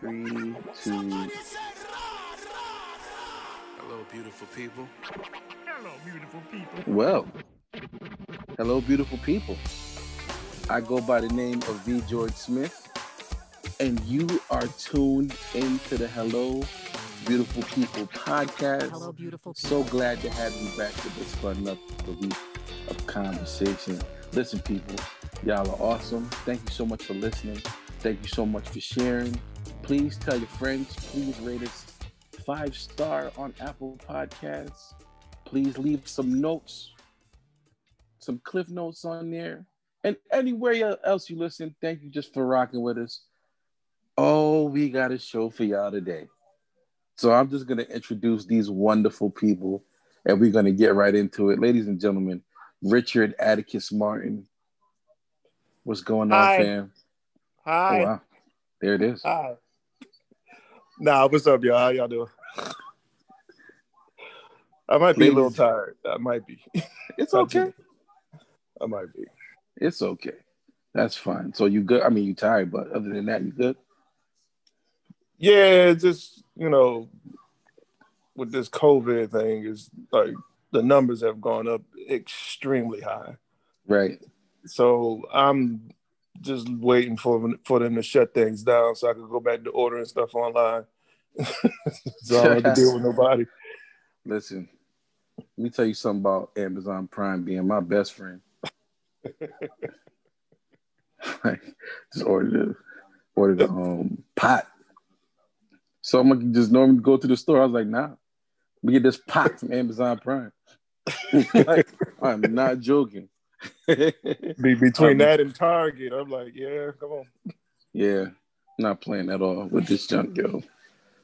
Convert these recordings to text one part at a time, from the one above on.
Three, two. Hello, beautiful people. Hello, beautiful people. Well, hello, beautiful people. I go by the name of V. George Smith, and you are tuned into the Hello, Beautiful People podcast. Hello, beautiful people. So glad to have you back with us for another week of conversation. Listen, people, y'all are awesome. Thank you so much for listening. Thank you so much for sharing. Please tell your friends. Please rate us five star on Apple Podcasts. Please leave some notes, some cliff notes on there, and anywhere else you listen. Thank you just for rocking with us. Oh, we got a show for y'all today. So I'm just going to introduce these wonderful people and we're going to get right into it. Ladies and gentlemen, Richard Atticus Martin. What's going on, Hi. fam? Hi. Oh, wow. There it is. Hi. Nah, what's up, y'all? How y'all doing? I might be a little tired. I might be. It's okay. I might be. It's okay. That's fine. So you good? I mean, you tired, but other than that, you good? Yeah, just you know, with this COVID thing, is like the numbers have gone up extremely high. Right. So I'm just waiting for for them to shut things down so I could go back to ordering stuff online. so I don't have to deal with nobody. Listen, let me tell you something about Amazon Prime being my best friend. like, just ordered a, ordered a um, pot. So I'm gonna just normally go to the store. I was like, nah, we get this pot from Amazon Prime. like, I'm not joking. Be between Um, that and Target, I'm like, yeah, come on. Yeah, not playing at all with this junk, yo.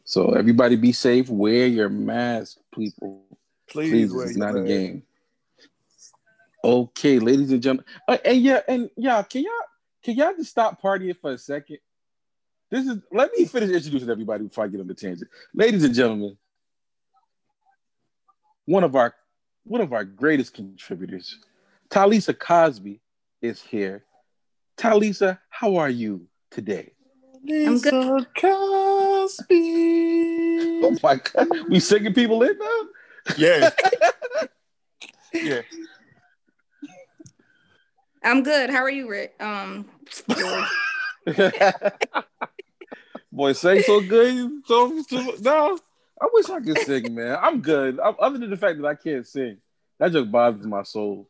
So everybody be safe. Wear your mask, people. Please, Please, wear it's not a game. Okay, ladies and gentlemen, uh, and yeah, and yeah, can y'all can y'all just stop partying for a second? This is let me finish introducing everybody before I get on the tangent. Ladies and gentlemen, one of our one of our greatest contributors, Talisa Cosby, is here. Talisa, how are you today? I'm good. Cosby. Oh my god, we singing people in now? Yeah. yeah. I'm good. How are you, Rick? Um, Boy, sang so good. So, so no, I wish I could sing, man. I'm good. i other than the fact that I can't sing, that just bothers my soul.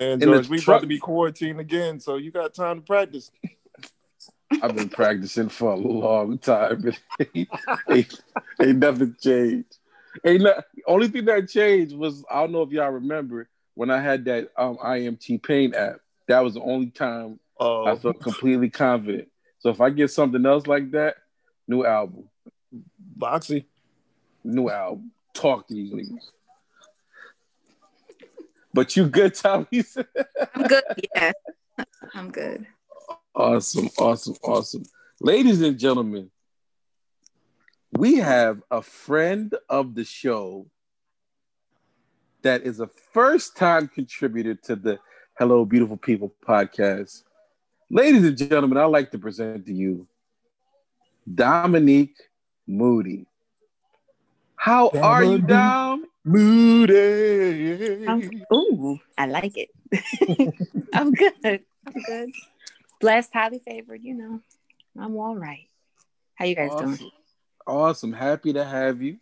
The George, we truck- about to be quarantined again, so you got time to practice. I've been practicing for a long time, but ain't, ain't, ain't nothing changed. Ain't not, only thing that changed was I don't know if y'all remember when I had that um I Am T-Pain app. That was the only time I Oh, felt completely confident. So if I get something else like that, new album, Boxy. new album. Talk to these niggas. But you good, Tommy? I'm good. Yeah, I'm good. awesome, awesome, awesome. Ladies and gentlemen, we have a friend of the show that is a first time contributor to the Hello Beautiful People podcast. Ladies and gentlemen, I'd like to present to you Dominique Moody. How are you, Dom? Moody. I'm, ooh, I like it. I'm good. I'm good. Blessed, highly favored. You know, I'm all right. How you guys doing? Awesome. Awesome. Happy to have you.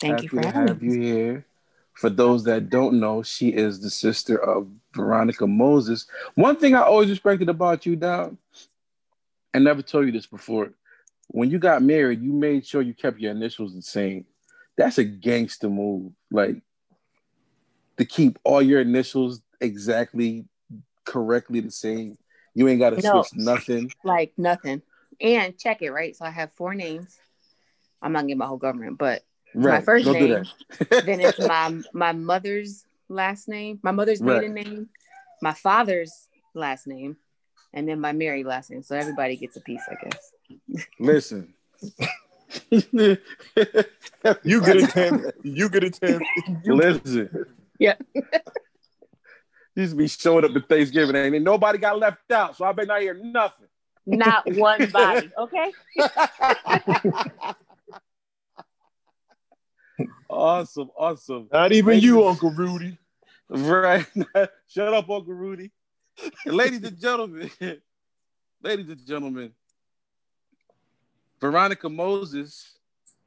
Thank Happy you for to having have me. you here. For those that don't know, she is the sister of Veronica Moses. One thing I always respected about you, Dom, I never told you this before. When you got married, you made sure you kept your initials the same. That's a gangster move. Like to keep all your initials exactly correctly the same. You ain't got to No. switch nothing. Like nothing. And check it, right? So I have four names. I'm not getting my whole government, but Right. my first Don't do name, that. then it's my my mother's last name, my mother's Right. maiden name, my father's last name, and then my married last name. So everybody gets a piece, I guess. Listen. You get a 10. You get a 10. Listen. Yeah. Used to be showing up at Thanksgiving and ain't nobody got left out, so I bet not hear nothing. not one body. Okay. awesome, awesome. Not even you, Uncle Rudy. Right. Shut up, Uncle Rudy. Ladies and gentlemen, ladies and gentlemen, Veronica Moses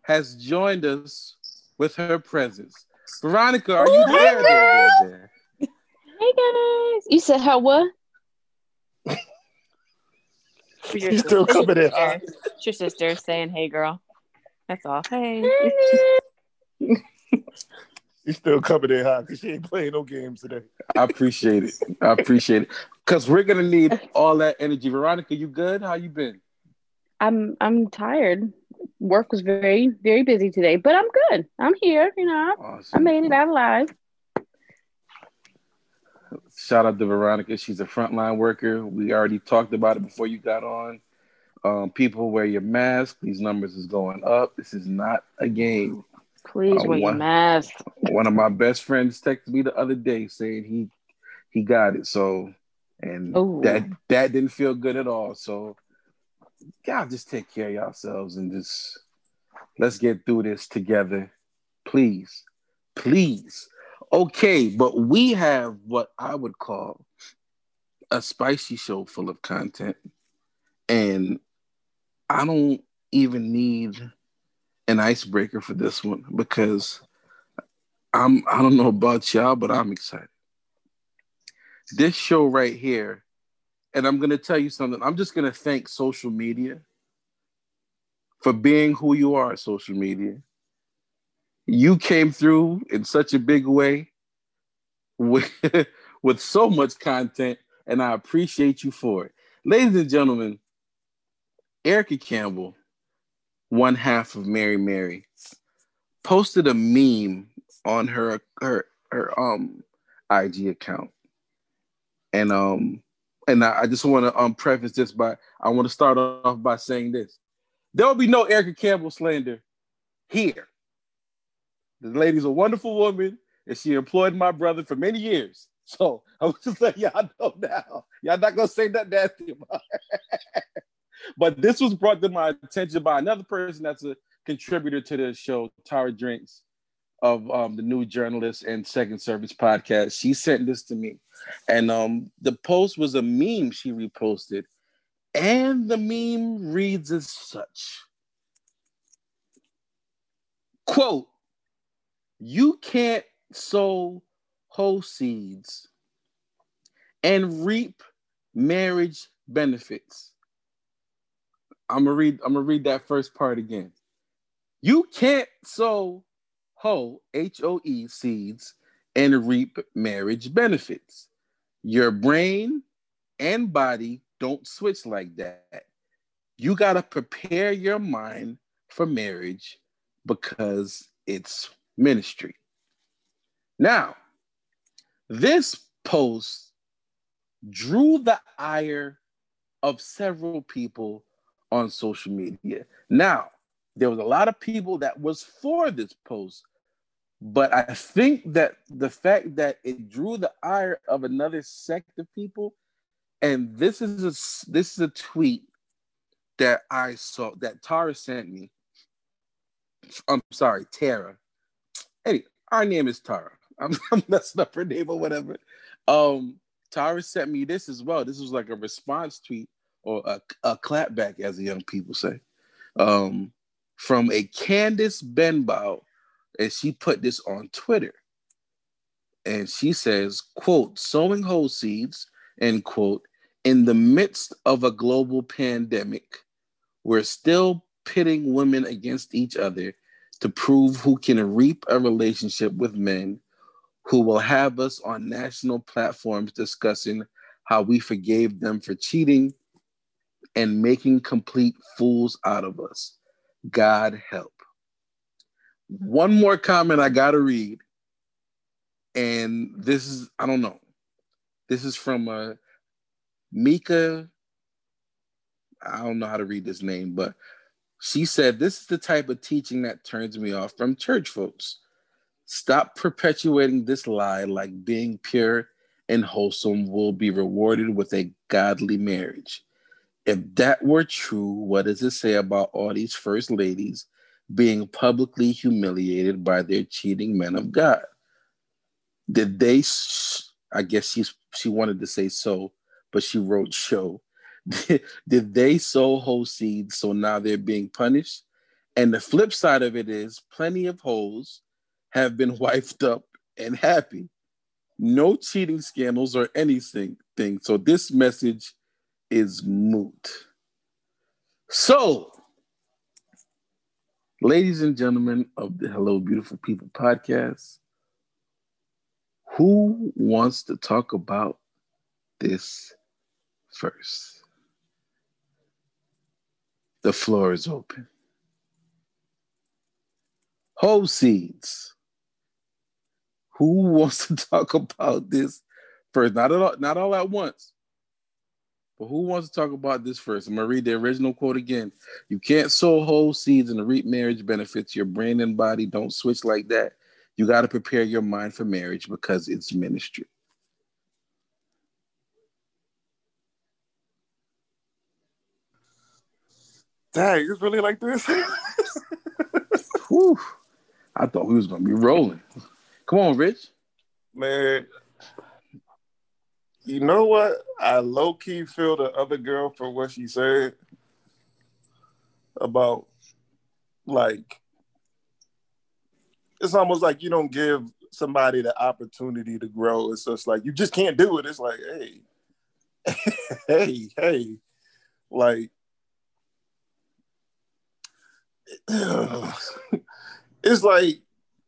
has joined us with her presence. Veronica, are you Ooh, there? hey, there, there, there? Hey guys. You said how what? He's still coming in hot. It's your sister saying, "Hey, girl." That's all. Hey. She's still coming in hot because she ain't playing no games today. I appreciate it. I appreciate it. Because we're gonna need all that energy. Veronica, you good? How you been? I'm I'm tired. Work was very very busy today, but I'm good. I'm here. You know, I made it out alive. Shout out to Veronica. She's a frontline worker. We already talked about it before you got on. Um, people wear your mask. These numbers is going up. This is not a game. Please I wear your mask. One of my best friends texted me the other day saying he he got it. So and Ooh. that that didn't feel good at all. So y'all just take care of yourselves and just let's get through this together. Please. Please. Okay, but we have what I would call a spicy show full of content. And I don't even need an icebreaker for this one because I'm I don't know about y'all, but I'm excited. This show right here, and I'm gonna tell you something. I'm just gonna thank social media for being who you are, social media. You came through in such a big way with, with so much content, and I appreciate you for it. Ladies and gentlemen, Erica Campbell, one half of Mary Mary, posted a meme on her her her um IG account. And um and I, I just want to um preface this by I want to start off by saying this. There will be no Erica Campbell slander here. The lady's a wonderful woman, and she employed my brother for many years. So I was just letting y'all know now. Y'all not gonna say that nasty about her. but this was brought to my attention by another person that's a contributor to the show, Tara Drinks of um, the New Journalist and Second Service podcast. She sent this to me, and um, the post was a meme she reposted, and the meme reads as such: "Quote: You can't sow whole seeds and reap marriage benefits." I'm gonna read. I'm gonna read that first part again. You can't sow hoe H O E seeds and reap marriage benefits. Your brain and body don't switch like that. You gotta prepare your mind for marriage because it's ministry. Now, this post drew the ire of several people on social media. Now, there was a lot of people that was for this post, but I think that the fact that it drew the ire of another sect of people, and this is a this is a tweet that I saw that Tara sent me. I'm sorry, Tara. Anyway, our name is Tara. I'm, I'm messing up her name or whatever. Um, Tara sent me this as well. This was like a response tweet or a, a clapback, as the young people say, um, from a Candice Benbow, and she put this on Twitter. And she says, quote, sowing whole seeds, end quote, in the midst of a global pandemic, we're still pitting women against each other to prove who can reap a relationship with men who will have us on national platforms discussing how we forgave them for cheating and making complete fools out of us. God help. One more comment I got to read. And this is, I don't know. This is from uh, Mika. I don't know how to read this name, but she said, This is the type of teaching that turns me off from church folks. Stop perpetuating this lie like being pure and wholesome will be rewarded with a godly marriage. If that were true, what does it say about all these first ladies being publicly humiliated by their cheating men of God? Did they? I guess she's she wanted to say so, but she wrote show. Did they sow whole seeds so now they're being punished? And the flip side of it is plenty of holes have been wiped up and happy. No cheating scandals or anything. Thing. So this message is moot. So, ladies and gentlemen of the Hello Beautiful People podcast, who wants to talk about this first? The floor is open. Whole seeds. Who wants to talk about this first? Not at all, not all at once. But who wants to talk about this first? I'm gonna read the original quote again. You can't sow whole seeds and reap marriage benefits. Your brain and body don't switch like that. You got to prepare your mind for marriage because it's ministry. Dang, it's really like this. Whew. I thought we was gonna be rolling. Come on, Rich. Man, you know what? I low key feel the other girl for what she said about like it's almost like you don't give somebody the opportunity to grow. It's just like you just can't do it. It's like, hey, hey, hey, like it's like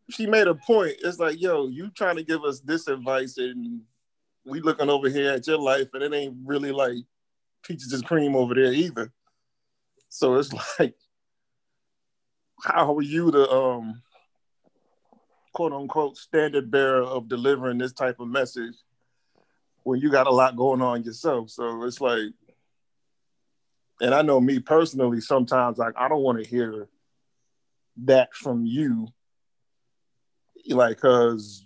she made a point. It's like, yo, you trying to give us this advice and we looking over here at your life and it ain't really like peaches and cream over there either. So it's like, how are you the um quote unquote standard bearer of delivering this type of message when you got a lot going on yourself? So it's like, and I know me personally, sometimes like I don't want to hear that from you like cause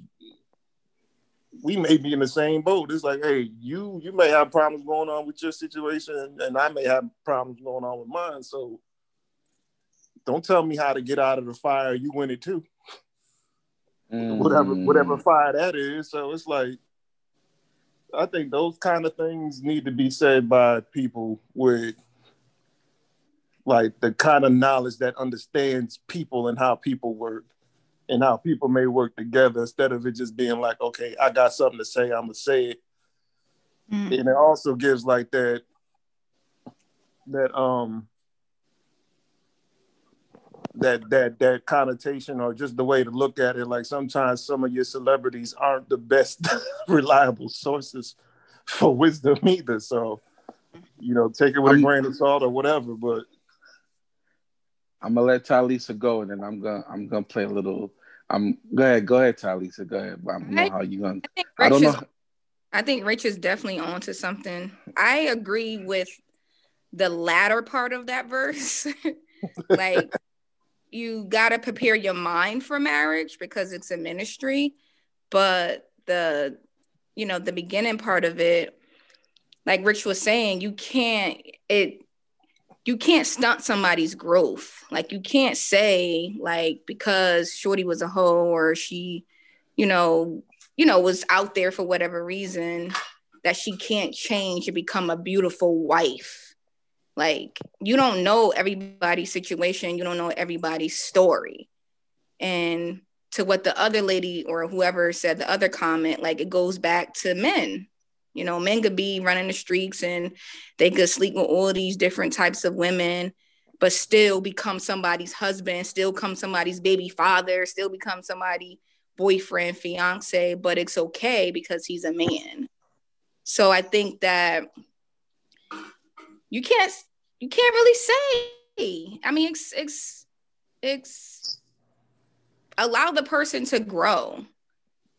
we may be in the same boat. It's like, hey, you you may have problems going on with your situation, and I may have problems going on with mine. So don't tell me how to get out of the fire. You win it too. Mm. Whatever whatever fire that is. So it's like I think those kind of things need to be said by people with like the kind of knowledge that understands people and how people work and how people may work together instead of it just being like, okay, I got something to say, I'm gonna say it. Mm-hmm. And it also gives like that that um that that that connotation or just the way to look at it. Like sometimes some of your celebrities aren't the best reliable sources for wisdom either. So, you know, take it with a grain of salt or whatever. But I'm gonna let Talisa go, and then I'm gonna I'm gonna play a little. I'm go ahead, go ahead, Talisa, go ahead. I don't know how you gonna. I, I don't know. I think Rich is definitely onto something. I agree with the latter part of that verse. like you gotta prepare your mind for marriage because it's a ministry, but the you know the beginning part of it, like Rich was saying, you can't it you can't stunt somebody's growth. Like you can't say like because Shorty was a hoe or she, you know, you know, was out there for whatever reason that she can't change to become a beautiful wife. Like you don't know everybody's situation, you don't know everybody's story. And to what the other lady or whoever said the other comment, like it goes back to men. You know, men could be running the streets and they could sleep with all these different types of women, but still become somebody's husband, still become somebody's baby father, still become somebody boyfriend, fiance, but it's okay because he's a man. So I think that you can't you can't really say. I mean, it's it's it's allow the person to grow.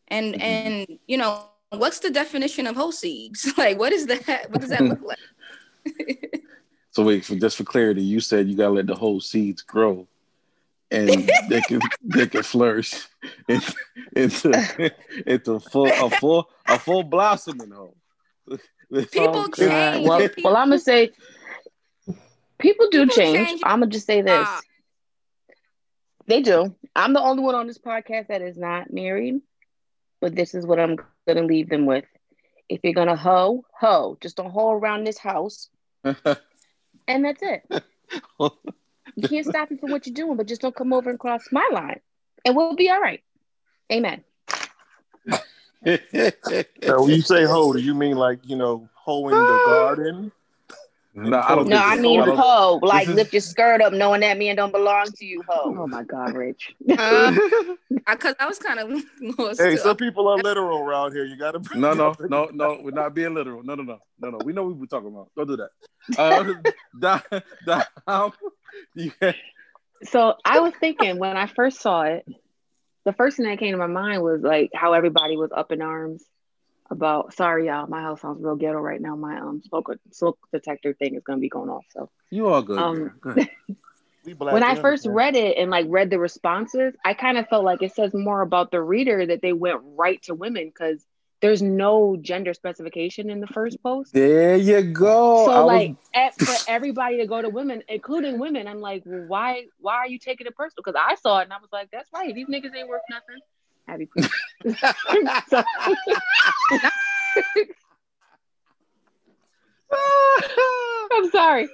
And mm-hmm. and you know, what's the definition of whole seeds? like, what is that? What does that look like? so wait, for just for clarity, you said you gotta let the whole seeds grow, and they can they can flourish into into, into full a full a full blossoming hole. People change. Well, well, I'm gonna say People do People change. change. I'm gonna just say this. Ah. They do. I'm the only one on this podcast that is not married, but this is what I'm gonna leave them with. If you're gonna hoe, hoe. Just don't hoe around this house, and that's it. You can't stop me from what you're doing, but just don't come over and cross my line, and we'll be all right. Amen. Now, when you say hoe, do you mean like you know hoeing the garden? No, I don't No, think I mean I don't- hoe. Like is- lift your skirt up, knowing that man don't belong to you, hoe. Oh my God, Rich. Uh, Because I was kind of lost. Hey, too. some people are literal around here. You gotta No, no, no, no. We're not being literal. No, no, no, no, no. We know what we're talking about. Don't do that. Uh, Dom, Dom, you- So I was thinking when I first saw it, the first thing that came to my mind was like how everybody was up in arms about. Sorry, y'all, my house sounds real ghetto right now. My um smoke smoke detector thing is gonna be going off. So you all good. Um, girl. Go ahead. We when I first man. read it and like read the responses, I kind of felt like it says more about the reader that they went right to women because there's no gender specification in the first post. There you go. so I was- like at, for everybody to go to women, including women, I'm like, well, why why are you taking it personal? Because I saw it and I was like, that's right, these niggas ain't worth nothing. Happy so, I'm sorry.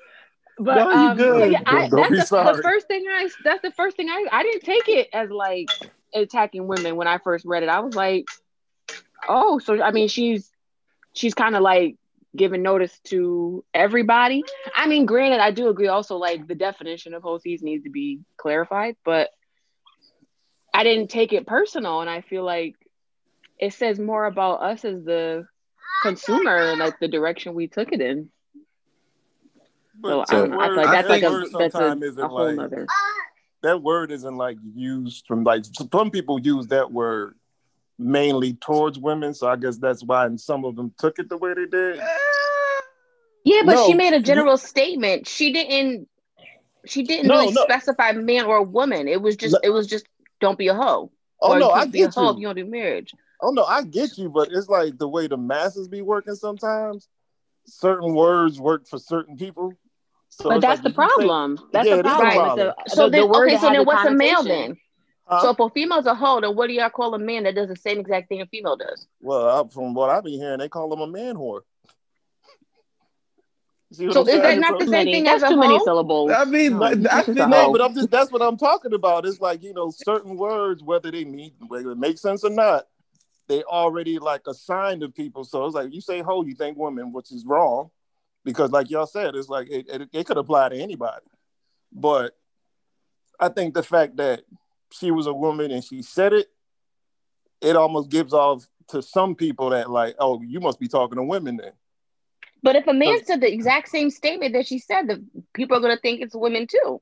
But No, you um, so yeah, I, Don't- don't be that's the, the first thing I that's the first thing I I didn't take it as like attacking women when I first read it. I was like, oh, so I mean she's she's kind of like giving notice to everybody. I mean, granted, I do agree also like the definition of hosties needs to be clarified, but I didn't take it personal, and I feel like it says more about us as the consumer and like the direction we took it in. So, But I, don't I feel like that that's like word a that's a, sometimes isn't a whole like- nother. that word isn't like used from like some people use that word mainly towards women, so I guess that's why some of them took it the way they did. Yeah, but No, she made a you- general statement. She didn't. She didn't No, really no. specify man or woman. It was just. It was just. Don't be a hoe. Oh or no, I can't be a get hoe you. you don't do marriage. Oh no, I get you, but it's like the way the masses be working sometimes. Certain words work for certain people. So But that's like the if you say- problem. That's Yeah, the it is a problem. problem. It's a- So the- then- the okay, so then what's a male then? Huh? So if a female's a hoe, then what do y'all call a man that does the same exact thing a female does? well, I- from what I've been hearing, they call them a man whore. See what So I'm is that not the So- same thing That's as a too many hoe? syllables. I mean, No, I this think No, but I'm just that's what I'm talking about. It's like, you know, certain words, whether they mean whether it makes sense or not, they already like assigned to people. So it's like you say hoe, you think woman, which is wrong. Because like y'all said, it's like it, it, it could apply to anybody. But I think the fact that she was a woman and she said it, it almost gives off to some people that like, oh, you must be talking to women then. But if a man said the exact same statement that she said, the people are gonna think it's women too.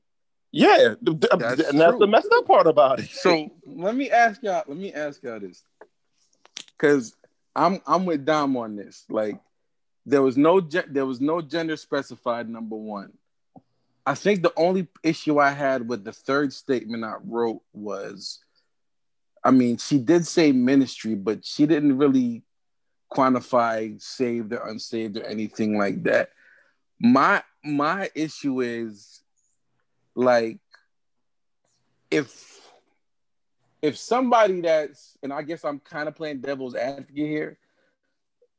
Yeah, th- th- That's and that's true. the messed up part about it. So let me ask y'all. Let me ask y'all this, because I'm I'm with Dom on this. Like, there was no ge- there was no gender specified. Number one, I think the only issue I had with the third statement I wrote was, I mean, she did say ministry, but she didn't really quantify saved or unsaved or anything like that. My my issue is like if if somebody that's and I guess I'm kind of playing devil's advocate here,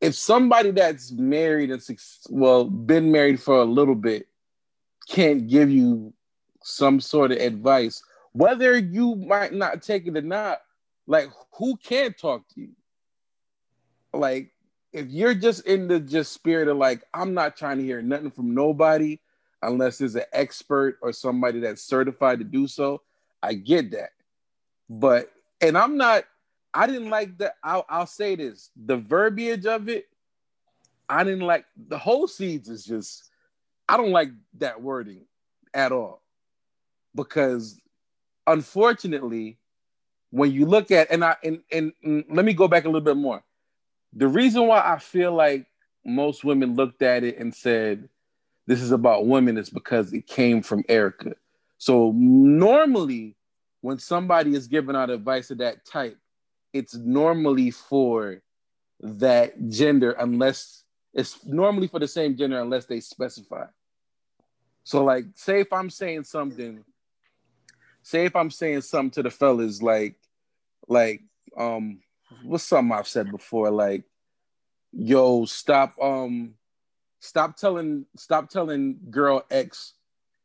if somebody that's married and well been married for a little bit can't give you some sort of advice, whether you might not take it or not, like who can talk to you? Like if you're just in the just spirit of like I'm not trying to hear nothing from nobody unless there's an expert or somebody that's certified to do so. I get that. But and I'm not I didn't like that. I'll, I'll say this. The verbiage of it, I didn't like the whole seeds is just I don't like that wording at all. Because unfortunately, when you look at and I and, and, and let me go back a little bit more. The reason why I feel like most women looked at it and said, this is about women is because it came from Erica. So normally, when somebody is giving out advice of that type, it's normally for that gender, unless it's normally for the same gender, unless they specify. So like, say if I'm saying something, say if I'm saying something to the fellas, like, like, um, what's something I've said before, like, yo, stop, um, stop telling, stop telling girl X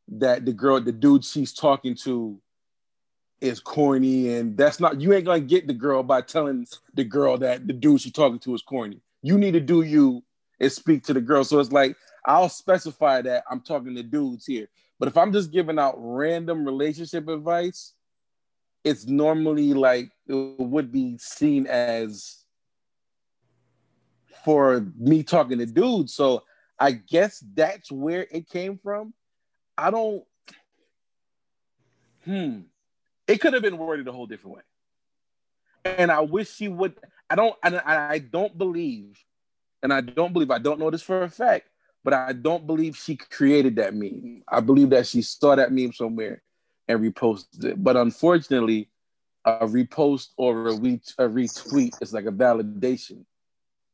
that the girl, the dude she's talking to is corny and that's not you ain't gonna get the girl by telling the girl that the dude she's talking to is corny. You need to do you and speak to the girl. So it's like I'll specify that I'm talking to dudes here. But if I'm just giving out random relationship advice, it's normally like it would be seen as for me talking to dudes. So I guess that's where it came from. I don't hmm it could have been worded a whole different way. And I wish she would. I don't. I, I don't believe, and I don't believe. I don't know this for a fact, but I don't believe she created that meme. I believe that she saw that meme somewhere and reposted it. But unfortunately, a repost or a, ret- a retweet is like a validation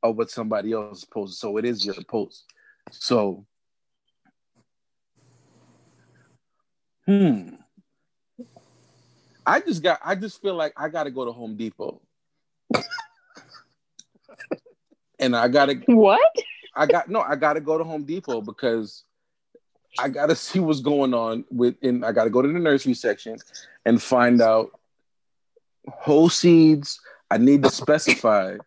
of what somebody else posted. So it is your post. So, hmm. I just got. I just feel like I got to go to Home Depot, and I got to. What? I got no. I got to go to Home Depot because I got to see what's going on with. And I got to go to the nursery section and find out whole seeds. I need to specify.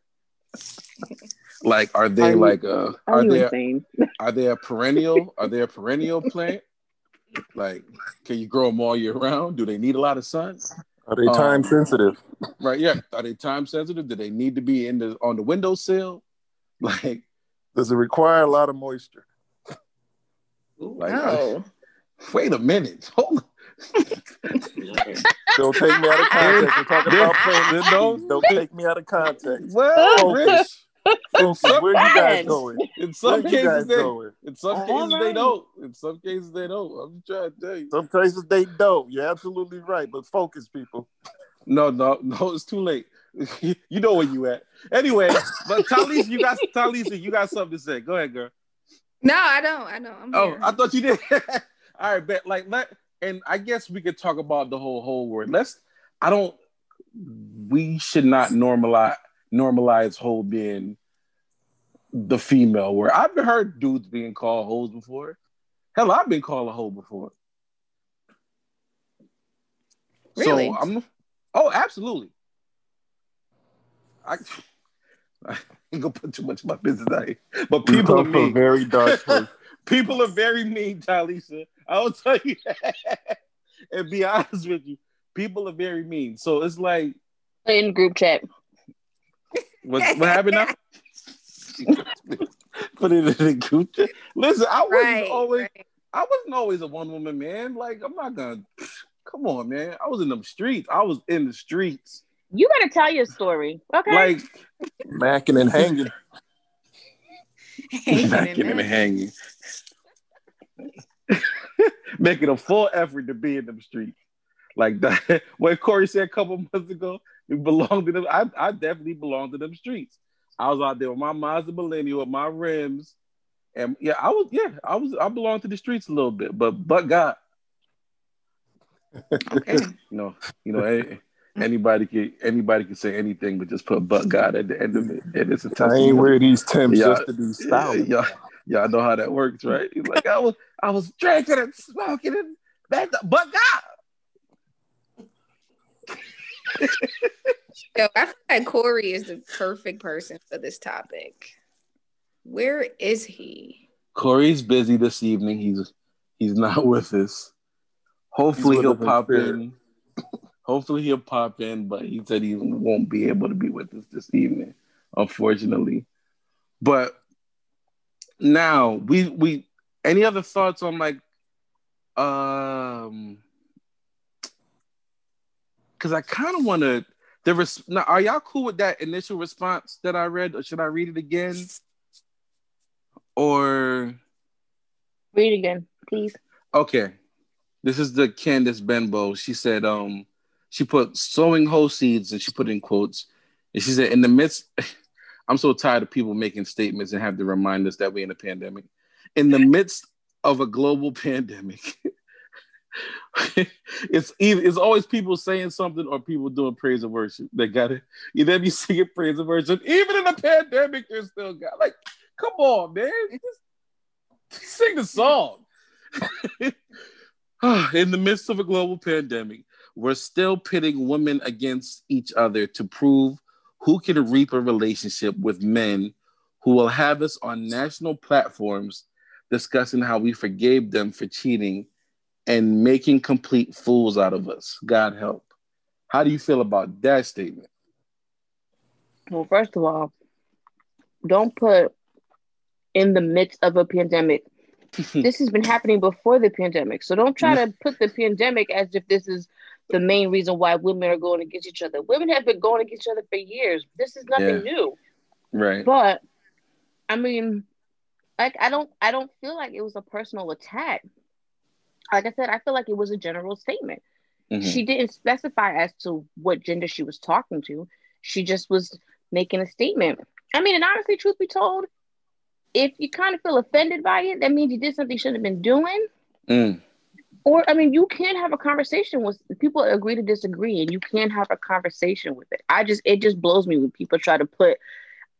Like, are they Are you- like uh Are, are they insane? are they a perennial? Are they a perennial plant? Like, can you grow them all year round? Do they need a lot of sun? Are they Um, time sensitive? Right? Yeah. Are they time sensitive? Do they need to be in the on the windowsill? Like, Does it require a lot of moisture? Like no. wait a minute. Hold Don't take me out of context. We're talking about playing then don't- take me out of context. Well, Rich, Focus. Where you guys going? in some you cases guys they going? in some All cases they don't. In some cases they don't. I'm trying to tell you. Some places they don't. You're absolutely right. But focus, people. No, no, no, it's too late. you know where you at. Anyway, but Talisa, you got Talisa, you got something to say. Go ahead, girl. No, I don't. I don't. I'm Oh, here. I thought you did. All right, but like let and I guess we could talk about the whole whole word. Let's I don't we should not normalize normalize whole being the female word. I've heard dudes being called hoes before. Hell, I've been called a hoe before. Really? So I'm oh absolutely. I I ain't gonna put too much of my business out here. But people are come mean. very dark. People are very mean, Talisa. I will tell you that. and be honest with you, people are very mean. So it's like, In group chat. what, what happened now? Put it in the group chat. Listen, I wasn't right. always, right. I wasn't always a one woman man. Like, I'm not gonna. Come on, man. I was in them streets. I was in the streets. You gotta tell your story. Okay. Like, Macking and hanging. Hanging in backing and hanging. Making a full effort to be in them streets. Like that. What Corey said a couple months ago, we belonged to them. I, I definitely belong to them streets. I was out there with my Mazda Millenia with my rims. And yeah, I was, yeah, I was, I belonged to the streets a little bit, but, but God, Okay. you know, you know, any- anybody can, anybody can say anything, but just put but God at the end of it. And it's a I ain't testimony. wear these Timbs Yeah. just to be Yeah, stylish. y'all, y'all know how that works, right? He's like, I was, I was drinking and smoking and back up, but God. Yo, I feel like Corey is the perfect person for this topic. Where is he? Corey's busy this evening. He's he's not with us. Hopefully He's he'll with us in pop in. Hopefully he'll pop in, but he said he won't be able to be with us this evening, unfortunately. But now we we any other thoughts on like um because I kind of want to. The res- now, are y'all cool with that initial response that I read, or should I read it again? Or Read again, please. okay, this is the Candice Benbow. She said, um, she put sowing whole seeds, and she put in quotes, and she said, in the midst, I'm so tired of people making statements and have to remind us that we're in a pandemic. In the midst of a global pandemic. it's either it's always people saying something or people doing praise and worship. They got it. You then be singing praise and worship. Even in a pandemic, there's still got like, come on, man. Just sing the song. in the midst of a global pandemic, we're still pitting women against each other to prove who can reap a relationship with men who will have us on national platforms discussing how we forgave them for cheating and making complete fools out of us. God help. How do you feel about that statement? Well, first of all, don't put in the midst of a pandemic. this has been happening before the pandemic. So don't try to put the pandemic as if this is the main reason why women are going against each other. Women have been going against each other for years. This is nothing yeah. new. Right. But I mean, like I don't I don't feel like it was a personal attack. Like I said, I feel like it was a general statement. Mm-hmm. She didn't specify as to what gender she was talking to. She just was making a statement. I mean, and honestly, truth be told, if you kind of feel offended by it, that means you did something you shouldn't have been doing. Mm. Or, I mean, you can have a conversation with people agree to disagree, and you can have a conversation with it. I just, it just blows me when people try to put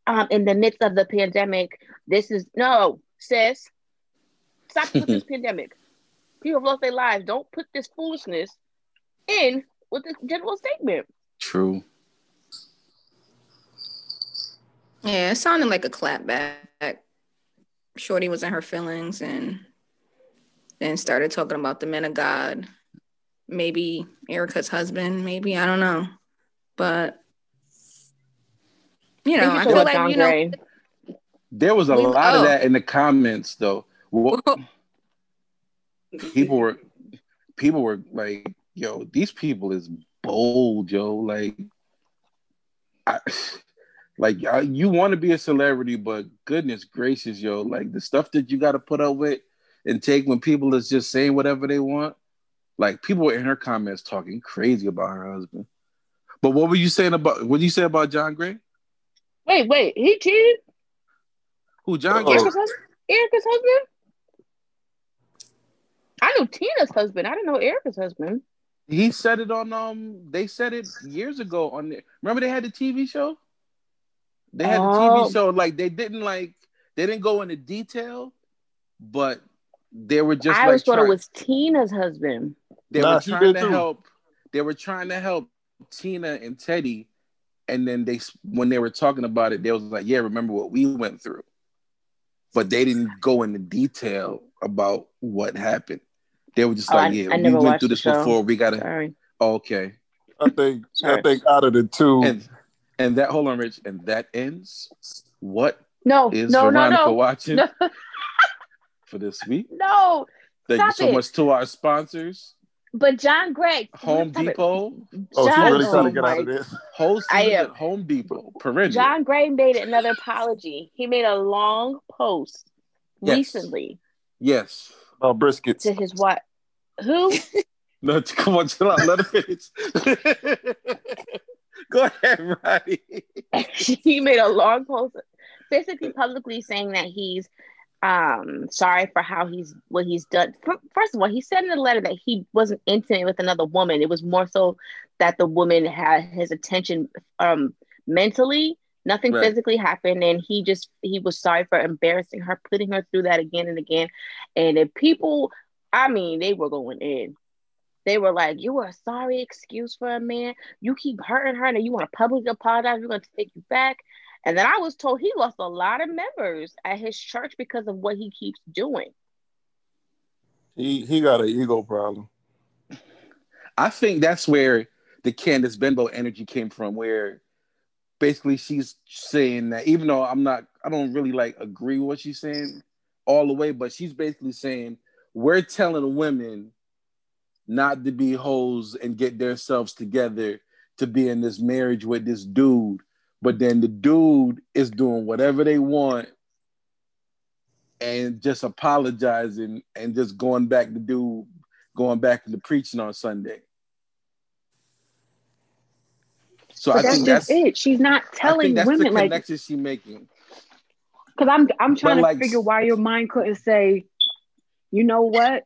um, in the midst of the pandemic. This is no, sis. Stop with this pandemic. People have lost their lives. Don't put this foolishness in with this general statement. True. Yeah, it sounded like a clapback. Shorty was in her feelings and then started talking about the men of God. Maybe Erica's husband, maybe, I don't know. But you know, I feel like John you know there was a lot oh. of that in the comments though. people were people were like, yo, these people is bold, yo. Like I like you want to be a celebrity, but goodness gracious, yo, like the stuff that you got to put up with and take when people is just saying whatever they want. Like people were in her comments talking crazy about her husband. But what were you saying about what did you say about John Gray? Wait, wait, he cheated. Who John Gray? Erica's husband? Erica's husband? I knew Tina's husband. I didn't know Erica's husband. He said it on um. They said it years ago on the. Remember they had the TV show. They had oh. the TV show. Like they didn't like they didn't go into detail, but they were just. I like always thought it was Tina's husband. They nah, were trying to too. help. They were trying to help Tina and Teddy, and then they when they were talking about it, they was like, "Yeah, remember what we went through," but they didn't go into detail about what happened. They were just oh, like, "Yeah, I, I we went through this before. We gotta." Sorry. okay. I think I think out of the two, and, and that hold on, Rich, and that ends. What no, is no, Veronica no, no. watching no. for this week? No. Thank you so it. much to our sponsors. But John Gray, Home Depot. Oh, John, really trying to get out of this. Host I am. Home Depot. Perennial. John Gray made another apology. He made a long post yes. recently. Yes. Oh, briskets. To his wife. Who? no, come on, chill out. Let her finish. Go ahead, Roddy. he made a long post, basically publicly saying that he's um sorry for how he's what he's done. First of all, he said in the letter that he wasn't intimate with another woman. It was more so that the woman had his attention um mentally. Nothing right. physically happened, and he just he was sorry for embarrassing her, putting her through that again and again. And if people, I mean, they were going in. They were like, "You were a sorry excuse for a man. You keep hurting her, and you want to publicly apologize. We're going to take you back." And then I was told he lost a lot of members at his church because of what he keeps doing. He he got an ego problem. I think that's where the Candice Benbow energy came from, where basically she's saying that even though I'm not, I don't really like agree with what she's saying all the way, but she's basically saying we're telling women not to be hoes and get themselves together to be in this marriage with this dude but then the dude is doing whatever they want and just apologizing and just going back to do going back to the preaching on Sunday. So but I that's think that's it. She's not telling that's women the connection like she's making. Because I'm I'm trying but to like, figure why your mind couldn't say, you know what?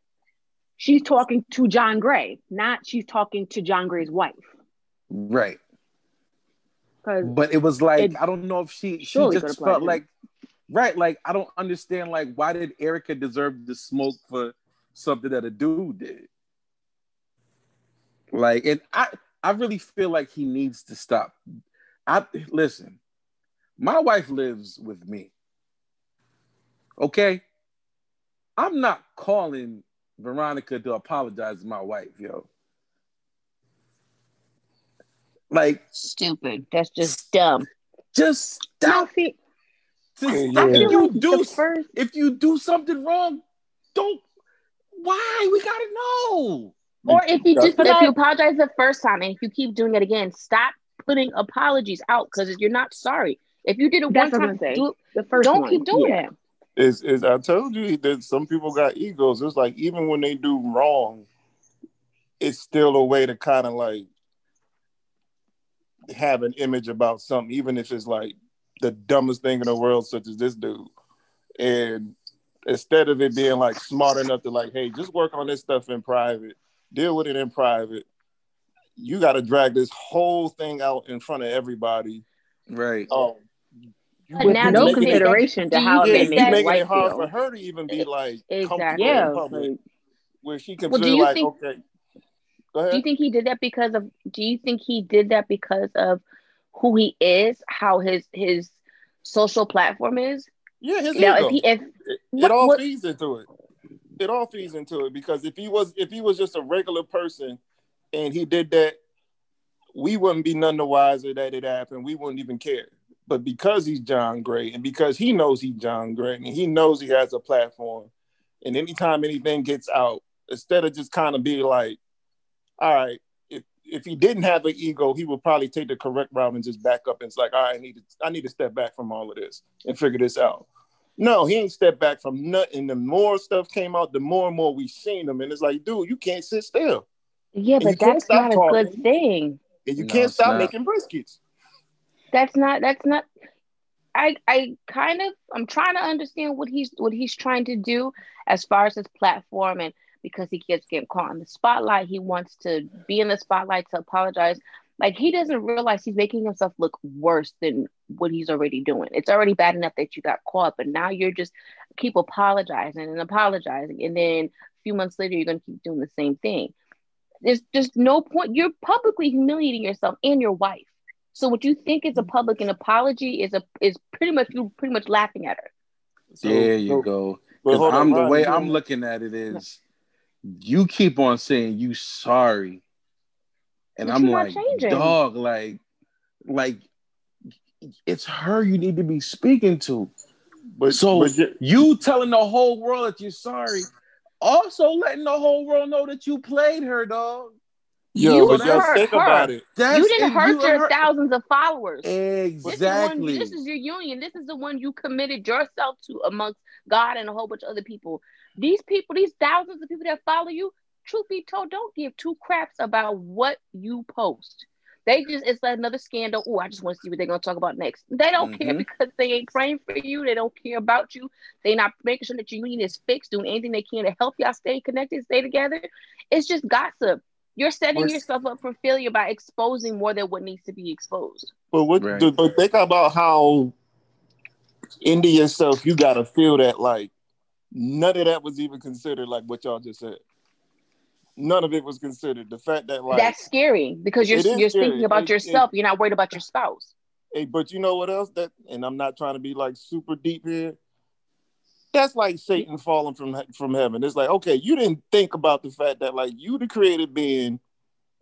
She's talking to John Gray, not she's talking to John Gray's wife. Right. But it was like It I don't know if she she just felt like right, like I don't understand like why did Erica deserve to smoke for something that a dude did? Like and I I really feel like he needs to stop. I listen, my wife lives with me. Okay? I'm not calling Veronica to apologize to my wife, yo. Like Stupid. that's just dumb. just No, stop see, Just Yeah. stop. I If you do first if you do something wrong, don't. Why we gotta know? Or if you just if you apologize the first time and if you keep doing it again, stop putting apologies out because you're not sorry. If you did it That's one what time, I'm do The 1st don't one. keep doing yeah. it. is is I told you that some people got egos. It's like even when they do wrong, it's still a way to kind of like have an image about something, even if it's like the dumbest thing in the world, such as this dude. And instead of it being like smart enough to like, hey, just work on this stuff in private, deal with it in private. You got to drag this whole thing out in front of everybody. Right. Um, you With now no do you consideration to how yeah, it think may you make that- his making it hard feel. for her to even be like comfortable Exactly. in Yeah, public, where she can Well, feel like, think- okay, go Do you think he did that because of? Do you think he did that because of who he is, how his his social platform is? Yeah, his Now, ego. if he if it, it all what- feeds into it. It all feeds into it because if he was if he was just a regular person and he did that, we wouldn't be none the wiser that it happened. We wouldn't even care. But because he's John Gray and because he knows he's John Gray and he knows he has a platform, and anytime anything gets out, instead of just kind of be like, all right, if if he didn't have an ego, he would probably take the correct route and just back up and it's like, all right, I need to I need to step back from all of this and figure this out. No, he ain't stepped back from nothing. The more stuff came out, the more and more we seen him. And it's like, dude, you can't sit still. yeah, And but can't that's stop not a talking. good thing. And you No, can't stop not. making briskets. That's not. That's not. I I kind of I'm trying to understand what he's what he's trying to do as far as his platform and because he gets getting caught in the spotlight, he wants to be in the spotlight to apologize. Like he doesn't realize he's making himself look worse than what he's already doing. It's already bad enough that you got caught, but now you're just keep apologizing and apologizing, and then a few months later you're gonna keep doing the same thing. There's just no point. You're publicly humiliating yourself and your wife. So what you think is a public an apology is a is pretty much you pretty much laughing at her. So- there you so- go. but 'Cause hold on, I'm the way I'm looking at it is, you keep on saying you sorry, and But I'm like, dog, like, like it's her you need to be speaking to. But So but you- you telling the whole world that you're sorry, also letting the whole world know that you played her, dog. yo, You but y'all hurt think her. about it. That's you didn't and hurt you your hurt- thousands of followers. This is, one, Exactly. this is your union. This is the one you committed yourself to amongst God and a whole bunch of other people. These people, these thousands of people that follow you, truth be told, don't give two craps about what you post. They just it's like another scandal. Oh, I just want to see what they're gonna talk about next. They don't care Mhm. because they ain't praying for you. They don't care about you. They not making sure that your union is fixed, doing anything they can to help y'all stay connected, stay together. It's just gossip. You're setting What's- yourself up for failure by exposing more than what needs to be exposed. But what? Right. But think about how into yourself you got to feel that like none of that was even considered like what y'all just said. None of it was considered. The fact that like, That's scary because you're you're scary. thinking about It- yourself. You're not worried about your spouse. hey, but you know what else? That and I'm not trying to be like super deep here. That's like Satan falling from from heaven. It's like okay, you didn't think about the fact that like you the created being,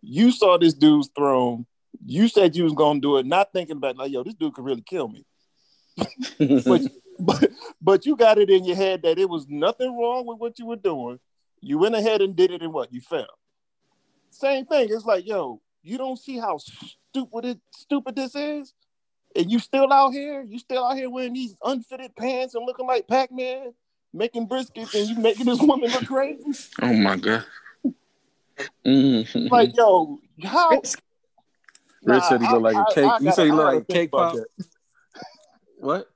you saw this dude's throne. You said you was gonna do it, not thinking about like yo, this dude could really kill me. but, but but you got it in your head that it was nothing wrong with what you were doing. You went ahead and did it, and what you fell. Same thing. It's like, yo, you don't see how stupid it, stupid this is, and you still out here. You still out here wearing these unfitted pants and looking like Pac Man, making briskets, and you making this woman look crazy. oh my god. Mhm. Like, yo, how? Rich said he looked like I- a I- cake. I you said he looked like a cake pop. What?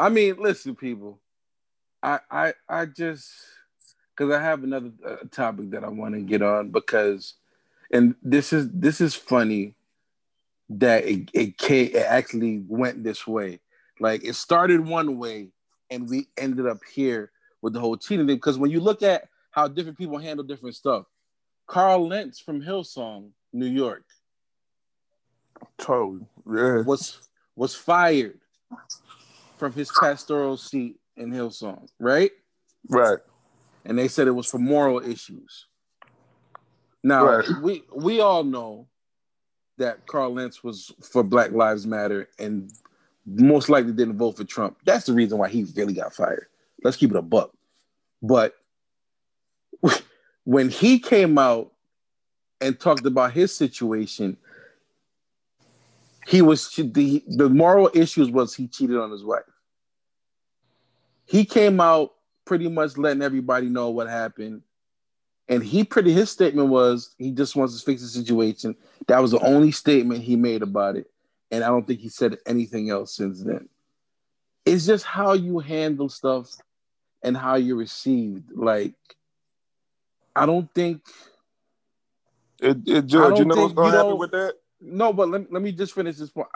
I mean, listen, people. I I I just because I have another uh, topic that I want to get on because, and this is this is funny that it it, came, it actually went this way. Like it started one way, and we ended up here with the whole cheating thing. Because when you look at how different people handle different stuff, Carl Lentz from Hillsong, New York, Totally. Yeah. was was fired from his pastoral seat in Hillsong, right? Right. And they said it was for moral issues. Now Right. we we all know that Carl Lentz was for Black Lives Matter and most likely didn't vote for Trump. That's the reason why he really got fired. Let's keep it a buck. But when he came out and talked about his situation, he was the the moral issues was he cheated on his wife. He came out pretty much letting everybody know what happened. And he pretty his statement was he just wants to fix the situation. That was the only statement he made about it. And I don't think he said anything else since then. It's just how you handle stuff and how you're received. Like, I don't think It, it Judge, don't you know what's gonna you happen know- with that? No, but let, let me just finish this point.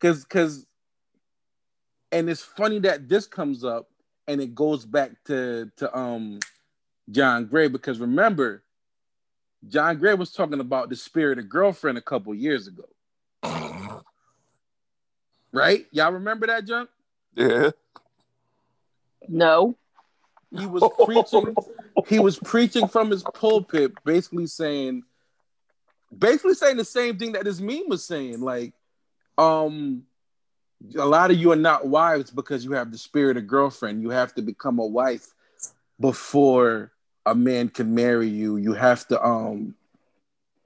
Cause cause and it's funny that this comes up and it goes back to to um John Gray because remember John Gray was talking about the spirit of girlfriend a couple years ago. Right? Y'all remember that junk? Yeah. No. He was preaching he was preaching from his pulpit basically saying basically saying the same thing that this meme was saying like um a lot of you are not wives because you have the spirit of girlfriend you have to become a wife before a man can marry you you have to um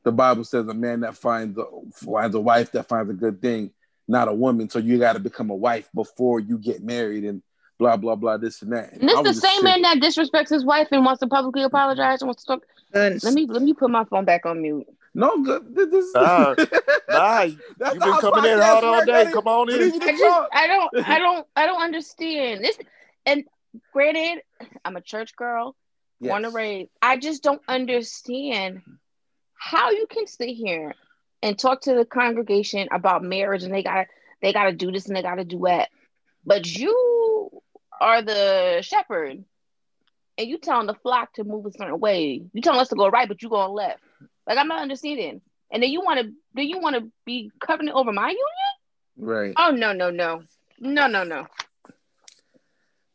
the bible says a man that finds a, finds a wife that finds a good thing not a woman so you got to become a wife before you get married and blah blah blah this and that And this the same sitting- man that disrespects his wife and wants to publicly apologize and wants to talk. Goodness. Let me let me put my phone back on mute. No, good. This, this, Nah, Nah, you've been coming in podcasts hard all day. buddy. Come on in. need you to I just. I don't I don't I don't understand this. And granted, I'm a church girl, born and Yes. raised. I just don't understand how you can sit here and talk to the congregation about marriage and they gotta they gotta do this and they gotta do that. But you are the shepherd and you telling the flock to move a certain way. You telling us to go right, but you going left. Like I'm not understanding. And then you want to do you want to be covenant over my union? Right. Oh no no no no no no.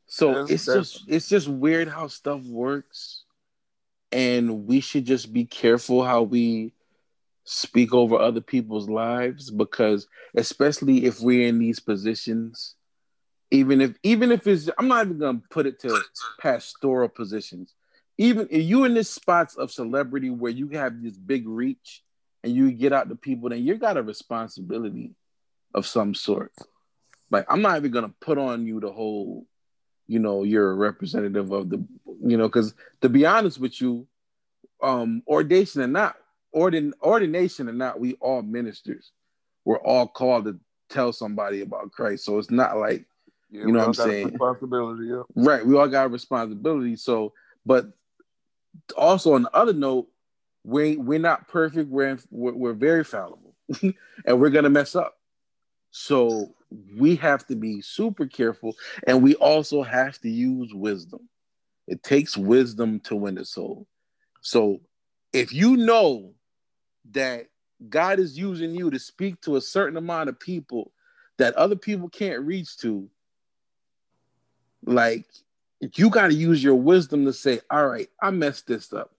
So That's- it's that's- just it's just weird how stuff works, and we should just be careful how we speak over other people's lives because especially if we're in these positions even if even if it's i'm not even gonna put it to pastoral positions even if you in this spots of celebrity where you have this big reach and you get out to people then you got a responsibility of some sort like i'm not even gonna put on you the whole you know you're a representative of the you know because to be honest with you um ordination or not ordin ordination or not we all ministers we're all called to tell somebody about christ so it's not like Yeah, You know what I'm saying? Responsibility. Yeah. right we all got a responsibility so but also on the other note we we're not perfect. We're we're, we're very fallible and we're gonna mess up. So we have to be super careful and we also have to use wisdom. It takes wisdom to win the soul. So if you know that god is using you to speak to a certain amount of people that other people can't reach to like you got to use your wisdom to say all right i messed this up.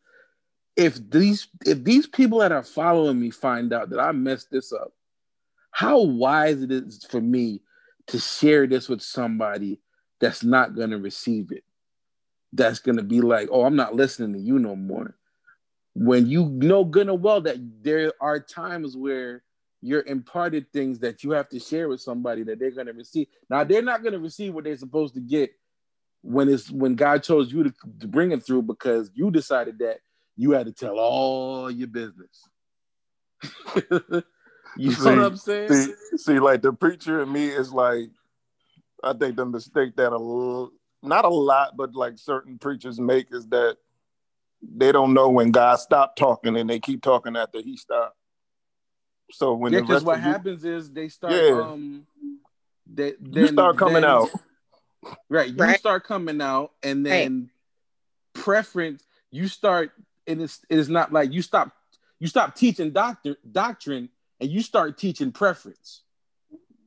If these if these people that are following me find out that i messed this up how wise it is for me to share this with somebody that's not going to receive it. That's going to be like oh i'm not listening to you no more. When you know good and well that there are times where you're imparted things that you have to share with somebody that they're going to receive. Now they're not going to receive what they're supposed to get when it's when god chose you to, to bring it through because you decided that you had to tell all your business you know See, what i'm saying See, see, like the preacher in me is like, I think the mistake that a not a lot, but like certain preachers make is that they don't know when God stopped talking and they keep talking after he stopped. So when yeah, the because what you- happens is they start Yeah. um they, you start coming out. Right. You Right. start coming out and then preference, you start and it's it is not like you stop you stop teaching doctor doctrine and you start teaching preference.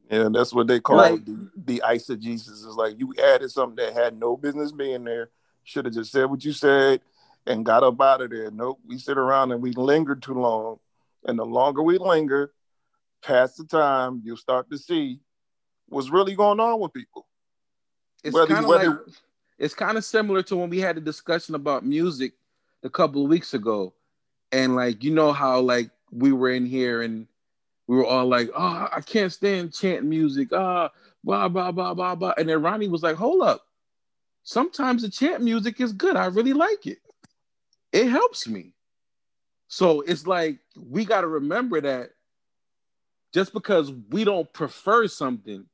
Yeah, that's what they call Like- the, the ice of Jesus. Is like you added something that had no business being there. Should have just said what you said and got up out of there. Nope, we sit around and we lingered too long. And the longer we linger, past the time, you'll start to see what's really going on with people. It's kind of whether- like it's kind of similar to when we had a discussion about music a couple of weeks ago. And like you know how like we were in here and we were all like, oh, I can't stand chant music. Ah, blah, blah, blah, blah, blah. And then Ronnie was like, hold up. Sometimes the chant music is good. I really like it. It helps me. So it's like we got to remember that just because we don't prefer something,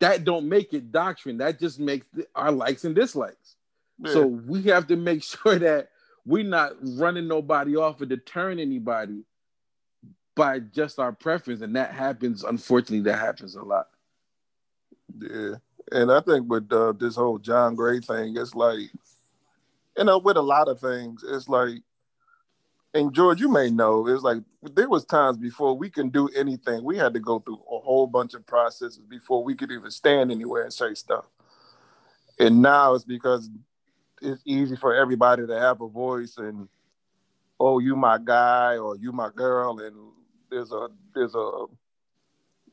that don't make it doctrine. That just makes our likes and dislikes. Yeah. So we have to make sure that we're not running nobody off or deterring anybody by just our preference. And that happens, unfortunately, that happens a lot. Yeah, and I think with uh, this whole John Gray thing, it's like, you know, with a lot of things, it's like, and George, you may know, it's like there was times before we can do anything, we had to go through a whole bunch of processes before we could even stand anywhere and say stuff. And now it's because it's easy for everybody to have a voice and, oh, you my guy or you my girl, and there's a there's a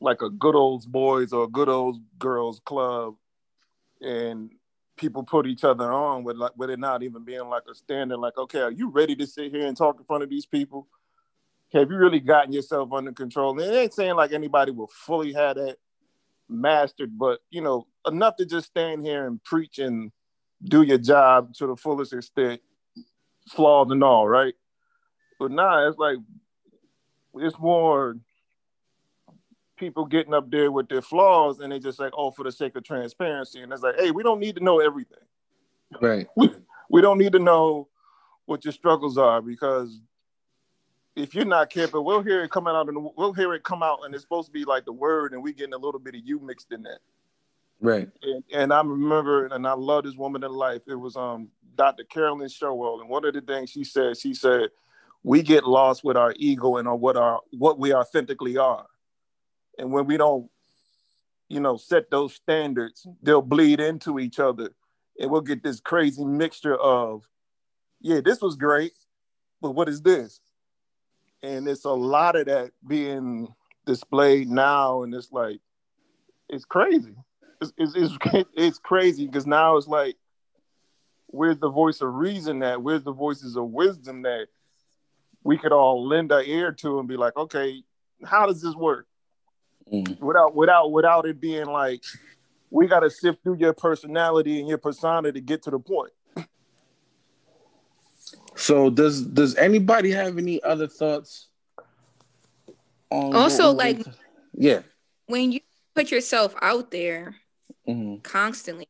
like a good old boys or good old girls club. And people put each other on with like with it not even being like a standard like okay are you ready to sit here and talk in front of these people? Have you really gotten yourself under control? And it ain't saying like anybody will fully have that mastered but you know enough to just stand here and preach and do your job to the fullest extent flaws and all right? But nah it's like it's more people getting up there with their flaws and they just like, oh, for the sake of transparency. And it's like, hey, we don't need to know everything. Right. We don't need to know what your struggles are because if you're not careful, we'll hear it coming out and we'll hear it come out and it's supposed to be like the word and we getting a little bit of you mixed in that. Right. And, and I remember, and I love this woman in life. It was um Dr. Carolyn Sherwell. and one of the things she said, she said, we get lost with our ego and on what our what we authentically are, and when we don't, you know, set those standards, they'll bleed into each other, and we'll get this crazy mixture of, yeah, this was great, but what is this? And it's a lot of that being displayed now, and it's like, it's crazy. It's, it's, it's, it's crazy because now it's like where's the voice of reason that where's the voices of wisdom that we could all lend our ear to and be like okay how does this work Mm. without without without it being like we got to sift through your personality and your persona to get to the point So does does anybody have any other thoughts on Also, like- to- yeah. When you put yourself out there Mhm. constantly,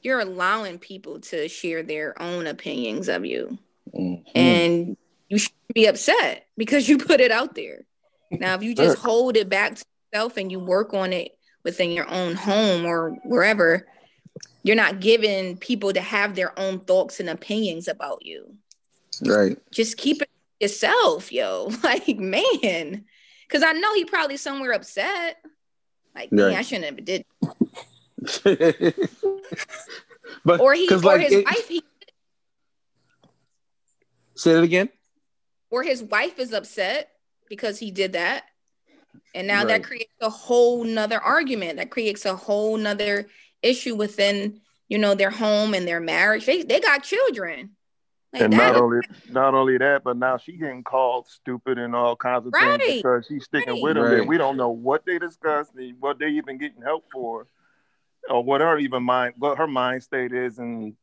you're allowing people to share their own opinions of you. Mhm. and you should be upset because you put it out there. Now, if you just hold it back to yourself and you work on it within your own home or wherever, you're not giving people to have their own thoughts and opinions about you. right. Just keep it yourself, yo. Like, man, because I know he probably somewhere upset. Like, man, I shouldn't have did. but Or he, or like, his it- wife, he, say it again. or his wife is upset because he did that and now Right. that creates a whole nother argument that creates a whole nother issue within you know their home and their marriage they, they got children like and that not only not only that but now she getting called stupid and all kinds of Right. things because she's sticking Right. with him Right. and we don't know what they discussed what they even getting help for or what her even mind what her mind state is and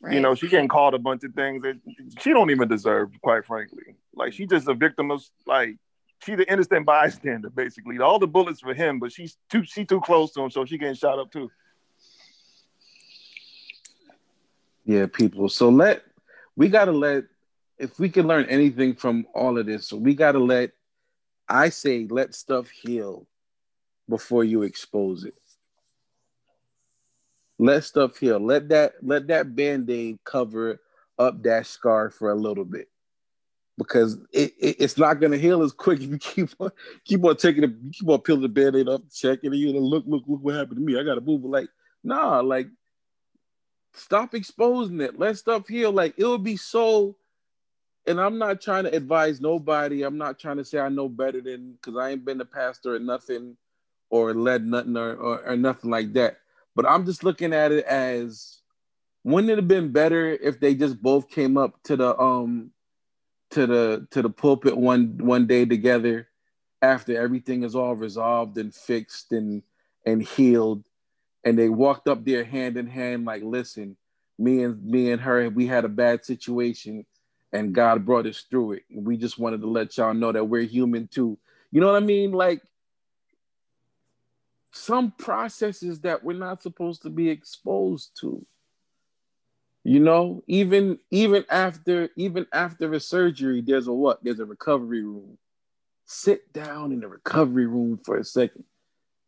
right? you know she getting called a bunch of things that she don't even deserve quite frankly like she just a victim of like she the innocent bystander basically all the bullets for him but she's too she too close to him so she getting shot up too Yeah, people. So let we gotta let if we can learn anything from all of this, so we gotta let I say let stuff heal before you expose it. Let stuff heal. Let that let that band-aid cover up that scar for a little bit. Because it, it it's not gonna heal as quick if you keep on keep on taking it, keep on peeling the band-aid up, checking it, you know, look, look, look what happened to me. I gotta move. But like, nah, like stop exposing it. Let stuff heal. Like it would be so and I'm not trying to advise nobody. I'm not trying to say I know better than because I ain't been a pastor or nothing or led nothing or, or, or, nothing like that. But I'm just looking at it as wouldn't it have been better if they just both came up to the um to the to the pulpit one one day together after everything is all resolved and fixed and and healed and they walked up there hand in hand like listen me and me and her we had a bad situation and God brought us through it. We just wanted to let y'all know that we're human too. You know what I mean? Like some processes that we're not supposed to be exposed to. You know, even even after even after a surgery, there's a what? There's a recovery room. Sit down in the recovery room for a second.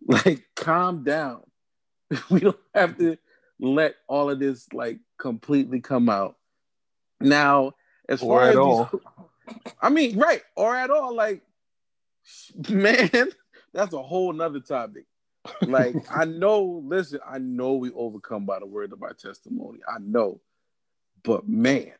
Like calm down. we don't have to let all of this like completely come out. Now, as or far as all. These, I mean, right, or at all. Like, man, that's a whole nother topic. Like, I know, listen, I know we overcome by the word of our testimony. I know. But man,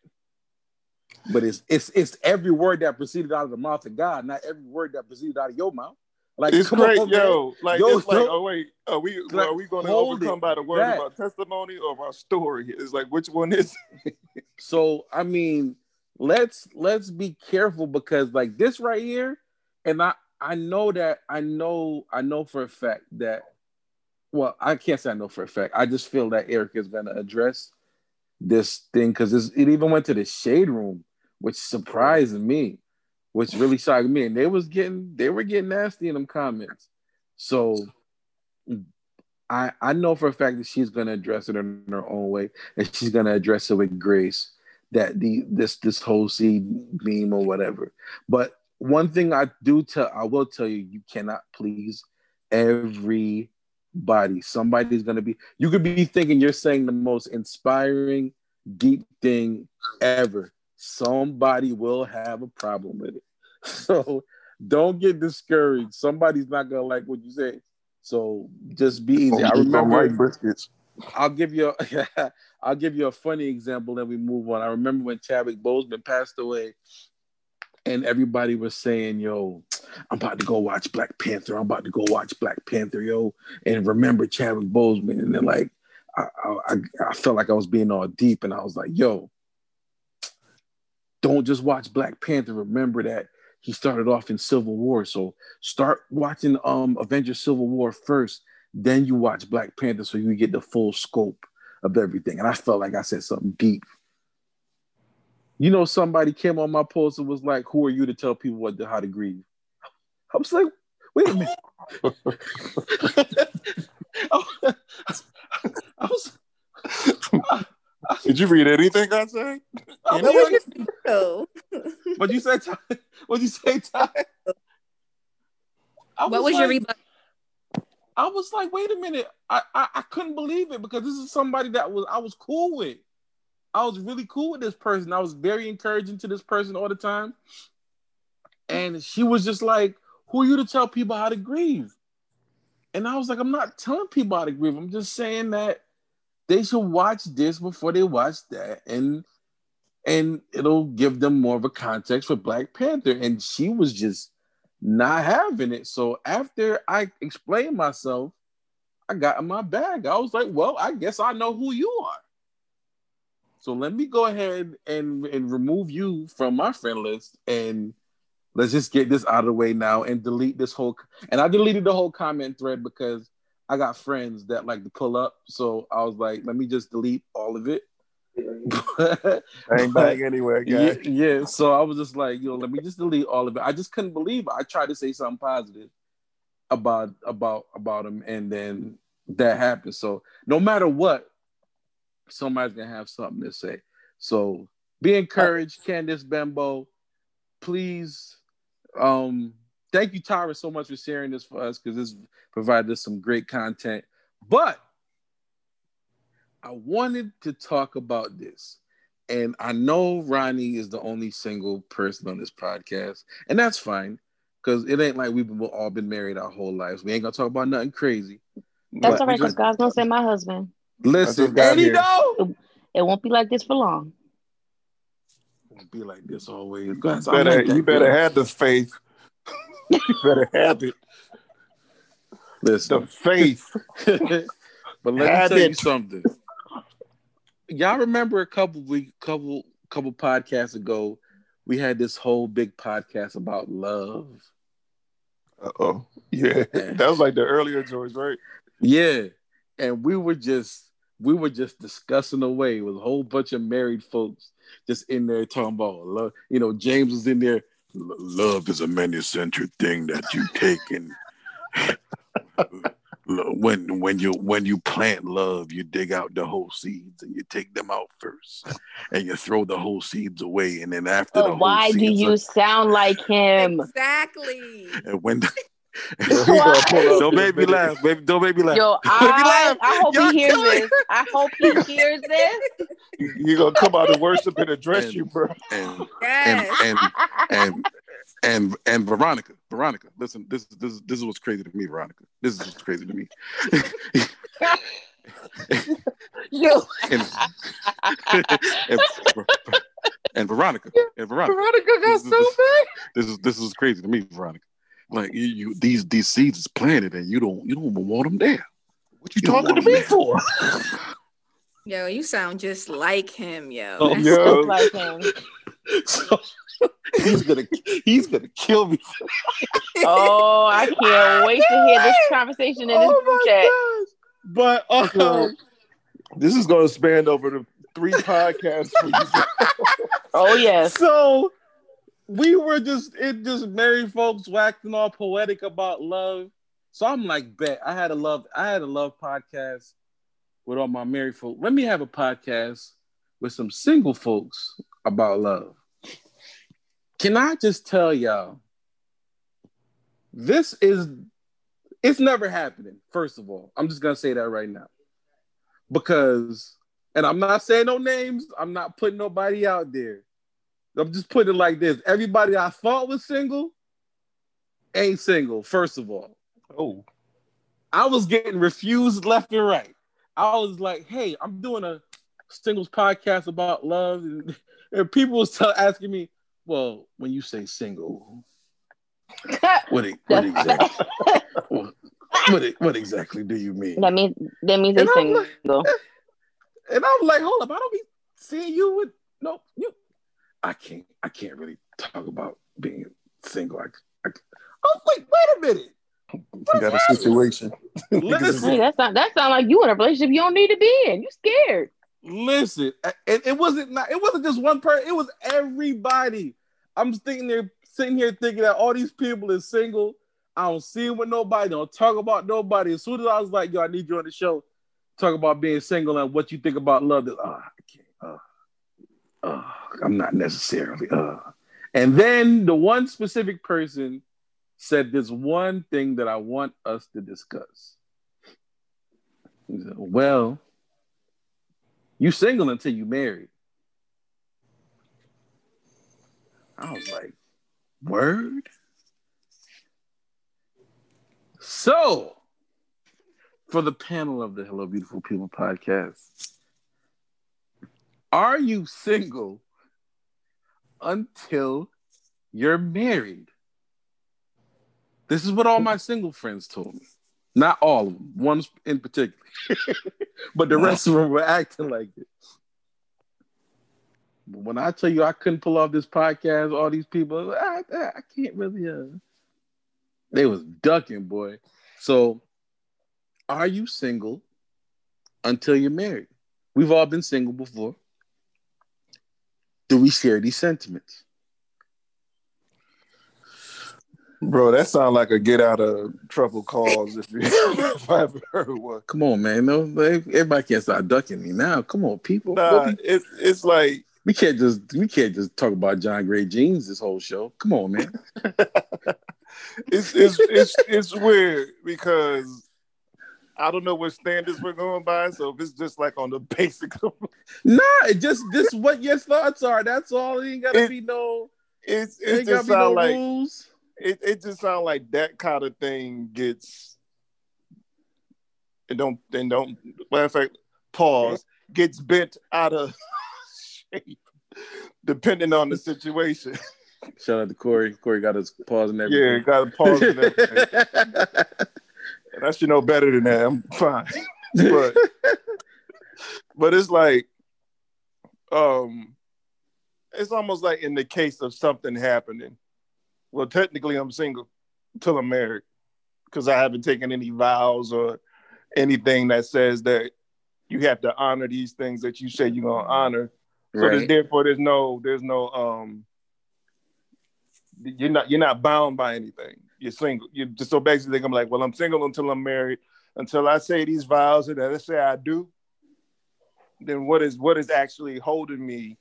but it's it's it's every word that proceeded out of the mouth of God, not every word that proceeded out of your mouth. Like it's great, on, yo. Like yo, it's like, oh wait, are we like, are we going to overcome by the word that. of our testimony or our story? It's like which one is? so I mean, let's let's be careful because like this right here, and I I know that I know I know for a fact that well I can't say I know for a fact. I just feel that Eric is gonna address this thing because it even went to the shade room, which surprised me, which really shocked me. And they was getting they were getting nasty in them comments. So I I know for a fact that she's gonna address it in her own way, and she's gonna address it with grace that the this this whole seed meme or whatever. But one thing I do tell I will tell you, you cannot please everybody. Somebody's gonna be you could be thinking you're saying the most inspiring, deep thing ever. Somebody will have a problem with it. So don't get discouraged. Somebody's not gonna like what you say. So just be easy. I remember briskets. I'll give you a, I'll give you a funny example, then we move on. I remember when Chadwick Boseman passed away, and everybody was saying, "Yo, I'm about to go watch Black Panther. I'm about to go watch Black Panther, yo." And remember Chadwick Boseman, and then like, I, I, I felt like I was being all deep, and I was like, "Yo, don't just watch Black Panther. Remember that." He started off in Civil War, so start watching um Avengers Civil War first, then you watch Black Panther so you get the full scope of everything. And I felt like I said something deep. You know, somebody came on my post and was like, Who are you to tell people what to, how to grieve? I was like, wait a minute. I was Did you read anything I said? what was your What'd you say, Ty? What'd you say, Ty? What was, was like, your rebuttal? I was like, wait a minute. I, I, I couldn't believe it because this is somebody that was I was cool with. I was really cool with this person. I was very encouraging to this person all the time. And she was just like, Who are you to tell people how to grieve? And I was like, I'm not telling people how to grieve. I'm just saying that they should watch this before they watch that. And and it'll give them more of a context for Black Panther. And she was just not having it. So after I explained myself, I got in my bag. I was like, well, I guess I know who you are. So let me go ahead and, and remove you from my friend list and let's just get this out of the way now and delete this whole and I deleted the whole comment thread because I got friends that like to pull up. So I was like, let me just delete all of it i ain't back anywhere, guys. Yeah, yeah, so I was just like, yo, let me just delete all of it. I just couldn't believe it. I tried to say something positive about about about him, and then that happened. So no matter what, somebody's gonna have something to say. So Be encouraged, Candice Benbow. Please, um, thank you, Tyra, so much for sharing this for us because this provided us some great content. But I wanted to talk about this. And I know Ronnie is the only single person on this podcast, and that's fine because it ain't like we've all been married our whole lives. We ain't gonna talk about nothing crazy. That's all right, because just- God's gonna send my husband. Listen, just got and he know It won't be like this for long. Be like this always. Guys, You better, like that you better girl. have the faith. you better have it. listen. The faith. but let me tell you something. Y'all remember a couple week, couple couple podcasts ago, we had this whole big podcast about love. Uh oh. Yeah. That was like the earlier George, right? Yeah, and we were just we were just discussing away with a whole bunch of married folks just in there talking about love. You know, James was in there. Love is a many-centered thing that you take and Lo- when when you when you plant love, you dig out the whole seeds and you take them out first, and you throw the whole seeds away, and then after the whole why do you are- sound like him? Exactly. and when He gonna pull up don't make me laugh, baby. Don't make me laugh. Yo, Don't me I, laugh. I hope Y'all he hears this. I hope he hears this. You gonna come out and worship and address And- you, bro. and Yes. and and and and Veronica, Veronica, listen, this is this is this is what's crazy to me, Veronica. This is what's crazy to me. Yo, and, and, and Veronica, and Veronica, Veronica got This is- so bad. this is this is crazy to me, Veronica. Like you, you these these seeds is planted, and you don't you don't even want them there. What you You talking to want me for? Yo, you sound just like him, yo. Oh, That's- yo. Just like him. So he's gonna he's gonna kill me. Oh, I can't wait to hear this conversation in this Oh group my chat. gosh. But um, This is gonna span over the three podcasts. Oh yes. so we were just it just married folks waxing all poetic about love. So I'm like, bet I had a love, I had a love podcast with all my married folks. Let me have a podcast with some single folks about love. Can I just tell y'all? This is it's never happening, first of all. I'm just gonna say that right now. Because, and I'm not saying no names, I'm not putting nobody out there. I'm just putting it like this. Everybody I thought was single ain't single, first of all. Oh, I was getting refused left and right. I was like, hey, I'm doing a singles podcast about love. And, and people was tell, asking me, well, when you say single, what, e- what exactly what, what, exactly do you mean? That means that means And I'm like- single. And I'm like, hold up, I don't be seeing you with no you. I can't I can't really talk about being single. I, I, oh wait, wait a minute. you got a situation. Listen, Hey, that sound that sound like you in a relationship you don't need to be in. You scared. listen. It, it wasn't not, it wasn't just one person, it was everybody. I'm sitting there sitting here thinking that all these people is single. I don't see them with nobody, don't talk about nobody. As soon as I was like, yo, I need you on the show, talk about being single and what you think about love. That, oh, I can't. Uh, uh, I'm not necessarily. Uh. And then the one specific person said this one thing that I want us to discuss. He said, well, you single until you married. I was like, word? So, for the panel of the Hello Beautiful People podcast, are you single until you're married? This is what all my single friends told me. Not all of them, one in particular. but the rest of them were acting like it. But when I tell you I couldn't pull off this podcast, all these people, I, I, I can't really. Uh... They was ducking, boy. So, are you single until you're married? We've all been single before. Do we share these sentiments? Bro, that sounds like a get out of trouble cause if, you, if I ever heard one. Come on, man. No, everybody can't start ducking me now. Come on, people. Nah, it's it's like We can't just we can't just talk about John Gray jeans this whole show. Come on, man. it's it's it's it's weird because I don't know what standards we're going by. So if it's just like on the basic, nah, it just just what your thoughts are. That's all. It ain't gotta It- be no. it's It it just be no sound like rules. it, it just sounds like that kind of thing gets and don't and don't matter of fact pause gets bent out of shape depending on the situation. Shout out to Corey. Corey got his pause and yeah, gotta pause and everything. And I should know better than that. I'm fine. But but it's like um it's almost like in the case of something happening. Well, technically I'm single till I'm married because I haven't taken any vows or anything that says that you have to honor these things that you say you're gonna honor. So there's therefore there's no there's no um you're not you're not bound by anything. You're single. You just so basically think I'm like, well, I'm single until I'm married, until I say these vows and I say I do. Then what is what is actually holding me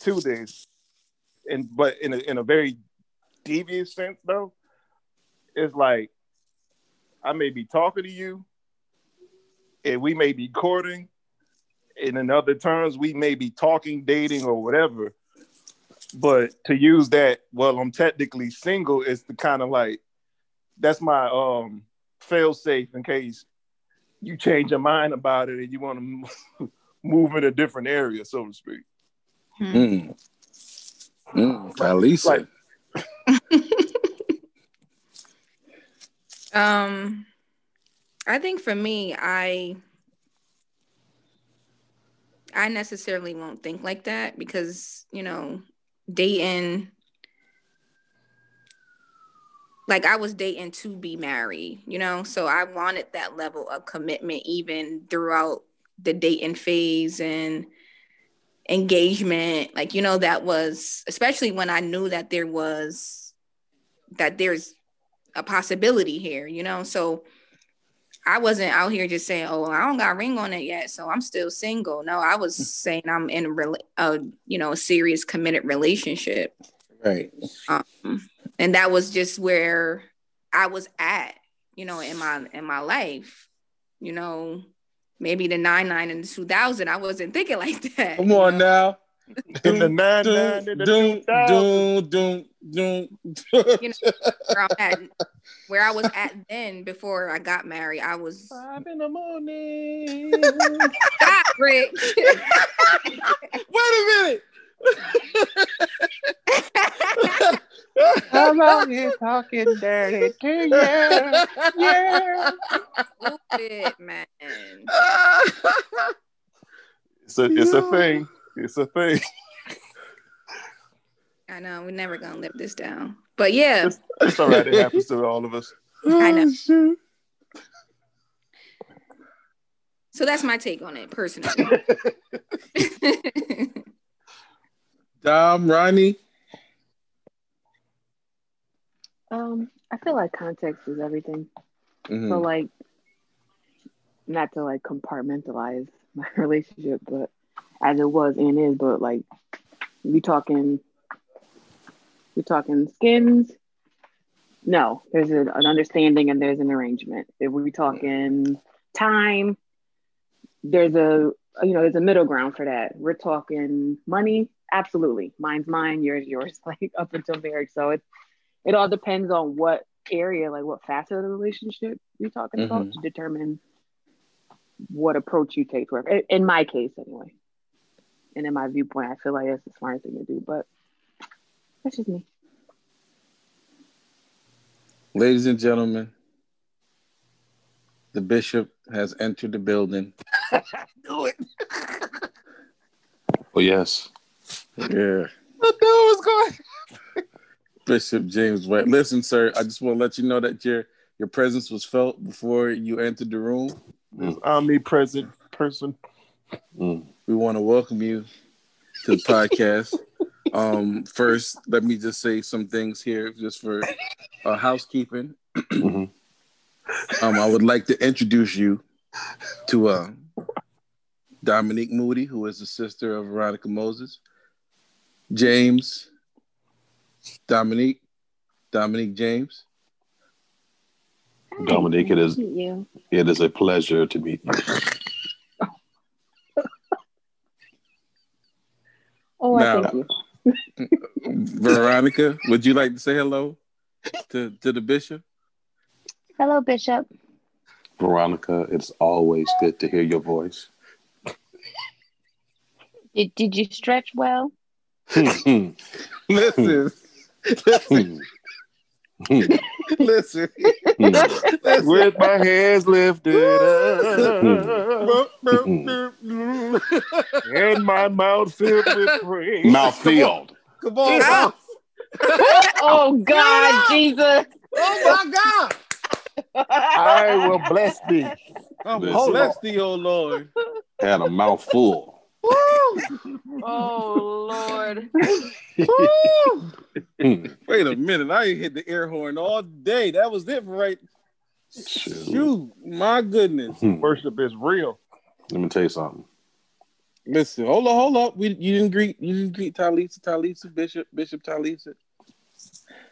to this? And but in a in a very devious sense though, it's like I may be talking to you and we may be courting, and in other terms, we may be talking, dating, or whatever. But to use that, well, I'm technically single is the kind of like that's my um fail safe in case you change your mind about it and you want to move in a different area, so to speak. Mm. Mm. Alisa. Like- Um, I think for me, I I necessarily won't think like that because you know, dating. Like I was dating to be married, you know, so I wanted that level of commitment even throughout the dating phase and engagement. Like, you know, that was especially when I knew that there was that there's a possibility here, you know. So I wasn't out here just saying, "Oh, I don't got a ring on it yet, so I'm still single." No, I was saying I'm in a, rela- a you know a serious committed relationship, right. um, and that was just where I was at, you know, in my in my life, you know. Maybe the nine nine and the two thousand, I wasn't thinking like that. Come on know? now. In the nine Doom, nine in the doom, 2000. doom, doom, doom. You know, where I'm at, where I was at then before I got married, I was Five in the morning. stop, Rick. Wait a minute. Come on here talking dirty to you. Yeah. Stupid, man. it's a it's a thing. It's a thing. I know we're never gonna live this down, but yeah, It's, it's all right. It happens to all of us. I know. Oh, so that's my take on it personally. Dom, Ronnie. Um, I feel like context is everything. Mhm. So like not to like compartmentalize my relationship, but as it was and is, but like we talking we talking skins. No, there's an understanding and there's an arrangement. If we're talking time, there's a you know there's a middle ground for that. We're talking money, absolutely. Mine's mine, yours yours, like up until marriage. So it it all depends on what area, like what facet of the relationship you're talking about Mhm. to determine what approach you take toward in- in my case anyway. And in my viewpoint, I feel like that's the smart thing to do, but that's just me. Ladies and gentlemen, the bishop has entered the building. Do it. Oh yes. Yeah. The dude was going. Bishop James White. Listen, sir, I just want to let you know that your your presence was felt before you entered the room. This omnipresent person. Mm. We want to welcome you to the podcast. Um, first, let me just say some things here, just for uh, housekeeping. Mhm. Um, I would like to introduce you to uh, Dominique Moody, who is the sister of Veronica Moses. James, Dominique, Dominique James. Dominique, it is it is a pleasure to meet you. Oh, I Now- thank you. Veronica, would you like to say hello to, to the bishop? Hello, Bishop. Veronica, it's always good to hear your voice. Did, did you stretch well? Listen, listen, listen. With my hands lifted up and my mouth filled with praise. Mouth filled. Come on. Ah. Oh, God, Jesus. Oh my God. I will bless thee. I'm Listen. bless thee, oh Lord. Had a mouthful. Oh, Lord. Wait a minute. I ain't hit the air horn all day. That was it for right. Shoot. Shoot. My goodness. Hmm, Worship is real. Let me tell you something. Listen, hold on, hold on. We you didn't greet you didn't greet Talisa, Talisa, Bishop, Bishop Talisa.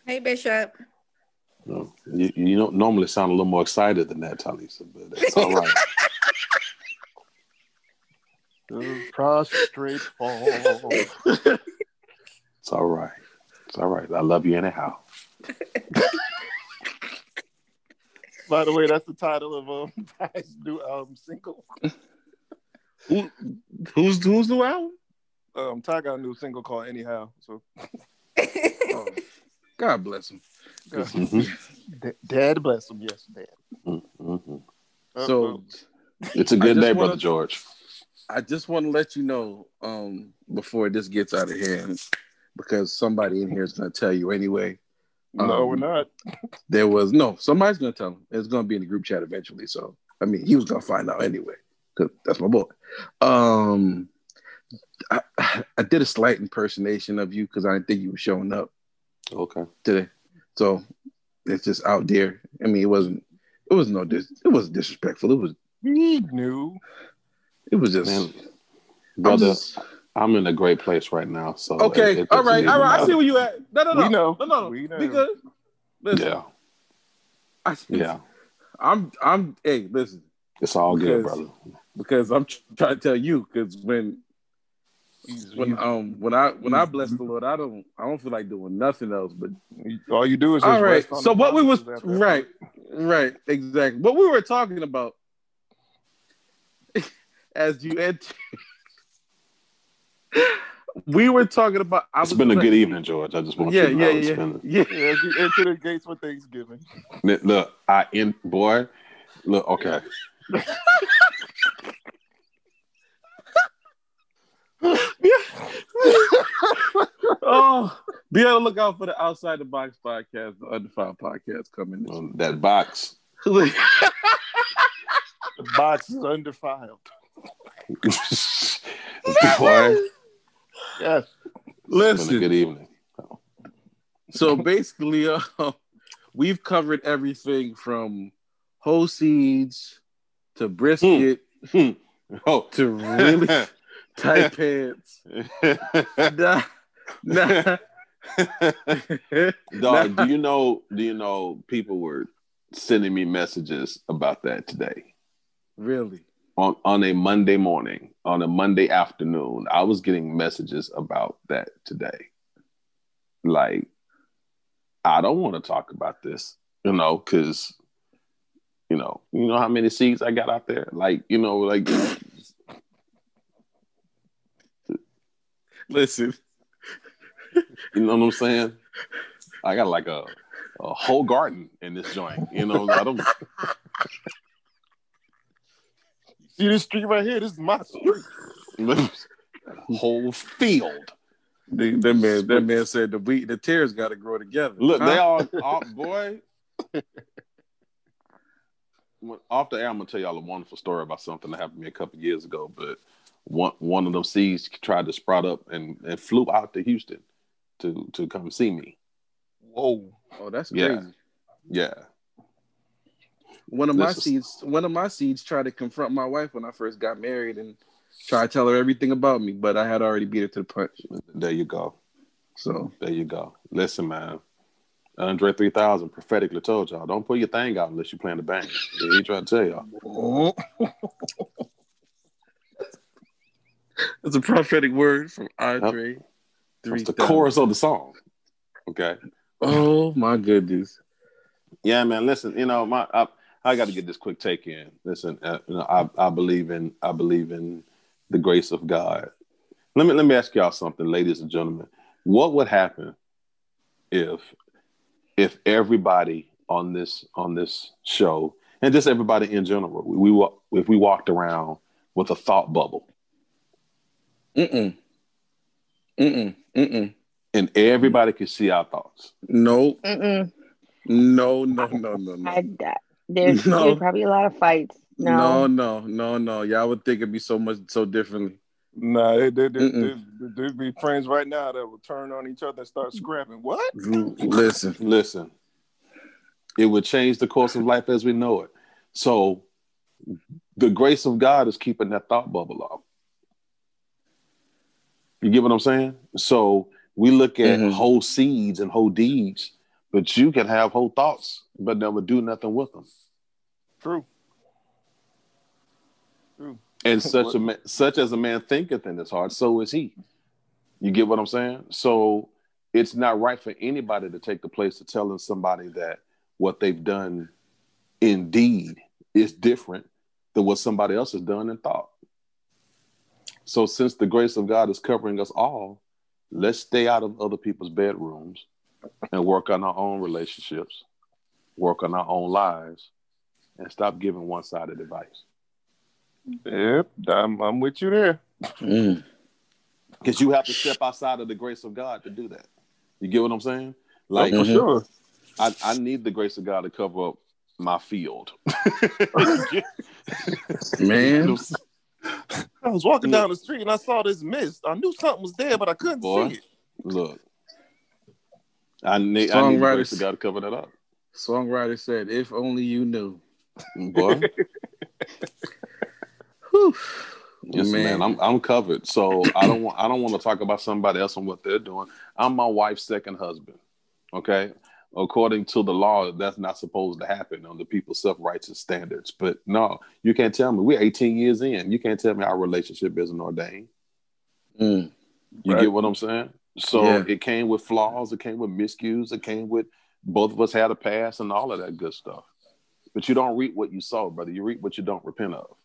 Hey, Bishop. No, You, you don't normally sound a little more excited than that, Talisa, but it's all right. Prostrate fall. It's all right. It's all right. I love you anyhow. By the way, that's the title of um Ty's new album single. Who, who's who's the album? Um, Ty got a new single called Anyhow. So Oh, God bless him. Mhm, D- Dad bless him. Yes, Dad. mhm, mhm. So It's a good day, wanna- Brother George. I just want to let you know um, before this gets out of hand, because somebody in here is going to tell you anyway. No, Um, we're not. There was no somebody's going to tell him. It's going to be in the group chat eventually. So I mean, he was going to find out anyway, because that's my boy. Um, I, I did a slight impersonation of you because I didn't think you were showing up Okay. today. So it's just out there. I mean, it wasn't. It was no. Dis, it wasn't disrespectful. It was. He knew. It was just. Man, I'm brother, just- I'm in a great place right now. So Okay, it- it all doesn't right, even all right. I see where you at. No, no, no, We know. no, no, no. We know. Because listen, Yeah, I, yeah. I'm, I'm. Hey, listen, It's all good, Because- brother. because I'm trying to tell you, because when, when, um, when I, when I bless the Lord, I don't, I don't feel like doing nothing else. But all you do is all right. rest on So the what we was promises after that. right, right, exactly. What we were talking about as you enter. We were talking about. I It's was been a like- good evening, George. I just want Yeah, you to know yeah, it's yeah, been. yeah. Yeah, as you enter the gates for Thanksgiving. Look, I in boy. Look, okay. oh, be on the lookout for the Outside the Box podcast, the Undefiled podcast coming. this Um, that box. The box is undefiled. boy, Yes. it's been a Listen, good evening. so basically, uh, we've covered everything from whole seeds to brisket Hmm. Oh, to really tight pants. Nah, nah. Dog, do you know? Do you know? People were sending me messages about that today really? On on a Monday morning, on a Monday afternoon. I was getting messages about that today. Like, I don't want to talk about this, you know, because you know, you know how many seeds I got out there. Like, you know, like Listen, You know what I'm saying? I got like a, a whole garden in this joint. You know, I don't. See this street right here? This is my street. whole field. the, that man, that man said the wheat, the tears got to grow together. Look, they all, all boy. Off the air, I'm gonna tell y'all a wonderful story about something that happened to me a couple years ago. But one one of them seeds tried to sprout up and, and flew out to Houston to to come see me. Whoa. Oh, that's Yeah. crazy. Yeah, One of my is- seeds, one of my seeds tried to confront my wife when I first got married and try to tell her everything about me, but I had already beat her to the punch. there you go. So There you go. Listen, man. Andre 3000 prophetically told y'all, don't pull your thing out unless you're playing the. Yeah, he trying to tell y'all. it's a prophetic word from Andre. It's the chorus of the song. Okay. Oh my goodness. Yeah, man. Listen, you know, my I, I got to get this quick take in. Listen, uh, you know, I, I believe in I believe in the grace of God. Let me let me ask y'all something, ladies and gentlemen. What would happen if if everybody on this on this show and just everybody in general, we, we if we walked around with a thought bubble Mm-mm. Mm-mm. Mm-mm. and everybody could see our thoughts? No, Mm-mm. no, no, no, no, no. I, I, there's, No. there's probably a lot of fights. No, No. no, no, no. Y'all would think it'd be so much so differently. Nah, they, they, they, there'd be friends right now that would turn on each other and start scrapping. What? Listen. Listen, it would change the course of life as we know it. So, the grace of God is keeping that thought bubble up. You get what I'm saying? So, we look at Mhm. whole seeds and whole deeds, but you can have whole thoughts, but never do nothing with them. True. True. And such a man, such as a man thinketh in his heart, so is he. You get what I'm saying? So it's not right for anybody to take the place of telling somebody that what they've done indeed is different than what somebody else has done and thought. So since the grace of God is covering us all, let's stay out of other people's bedrooms and work on our own relationships, work on our own lives, and stop giving one-sided advice. Yep, I'm, I'm with you there. Mm. because you have to step outside of the grace of God to do that. You get what I'm saying? Like for Mhm. sure. I, I need the grace of God to cover up my field. Man. I was walking down the street and I saw this mist. I knew something was there, but I couldn't Boy. see it. Look, I need I need the Songwriters- grace of God to cover that up, Songwriter said, if only you knew. boy. Whew. Yes, man. I'm I'm covered. So I don't want I don't want to talk about somebody else and what they're doing. I'm my wife's second husband. Okay. According to the law, that's not supposed to happen under people's self-righteous standards. But no, you can't tell me. We're 18 years in. You can't tell me our relationship isn't ordained. Mm. You Right. get what I'm saying? So Yeah. it came with flaws, it came with miscues, it came with both of us had a past and all of that good stuff. But you don't reap what you sow, brother. You reap what you don't repent of.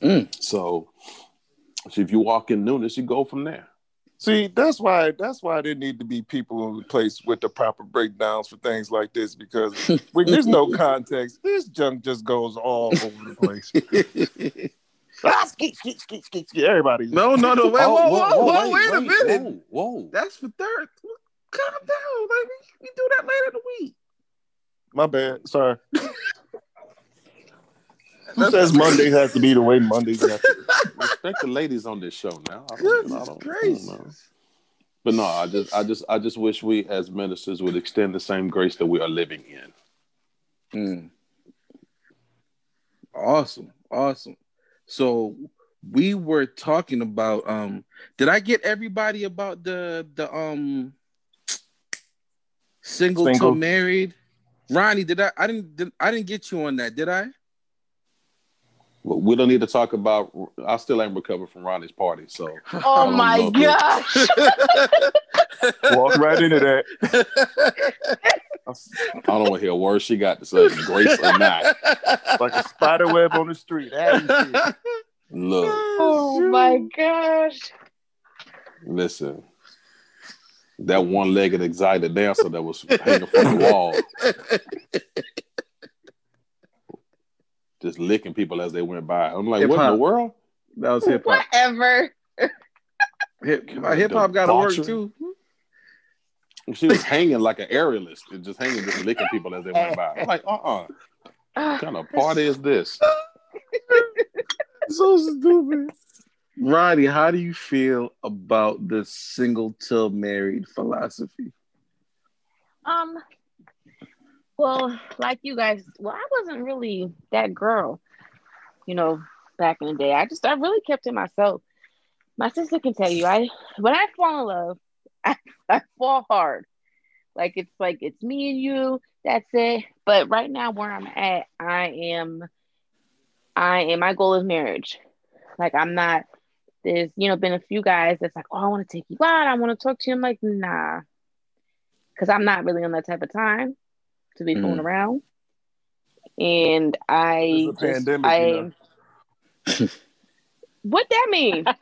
Mm. So, so if you walk in newness, you go from there. See, that's why that's why there need to be people in the place with the proper breakdowns for things like this because when there's no context, this junk just goes all over the place. ah, skeet, skeet, skeet, skeet, skeet. Everybody. no, no, no. Wait, Oh, whoa, whoa, whoa, wait, a wait, minute. Whoa, whoa. That's for third. Calm down, baby. We do that later in the week. My bad. Sorry. Who says Monday has to be the way Mondays have to be? Respect the ladies on this show now. I don't, I Goodness don't- I don't know. gracious. But no, I just, I just, I just wish we as ministers would extend the same grace that we are living in. Mm. Awesome, awesome. So we were talking about. Um, did I get everybody about the the um single, Single. to married? Ronnie, did I? I didn't. Did, I didn't get you on that. Did I? Well, we don't need to talk about. I still ain't recovered from Ronnie's party, so Oh my gosh. Walk right into that. I don't want to hear a word she got to say, grace or not. Like a spider web on the street. How? Look, Oh my gosh. listen. That one-legged excited dancer that was hanging from the wall, just licking people as they went by. I'm like, what in the world? That was hip hop. Whatever. Hip hop got to work too. She was hanging like an aerialist, and just hanging, just licking people as they went by. I'm like, uh-uh. What kind of party is this? so stupid. Ronnie, how do you feel about the single till married philosophy? Um, well, like you guys, well, I wasn't really that girl, you know, back in the day. I just, I really kept to myself. My sister can tell you, I, when I fall in love, I, I fall hard. Like it's like it's me and you. That's it. But right now, where I'm at, I am. I am. My goal is marriage. Like I'm not. There's you know been a few guys that's like, oh, I want to take you out. I want to talk to you. I'm like, nah, because I'm not really on that type of time to be fooling Mm. around. And I, It's a just, pandemic, I, you know. what that mean?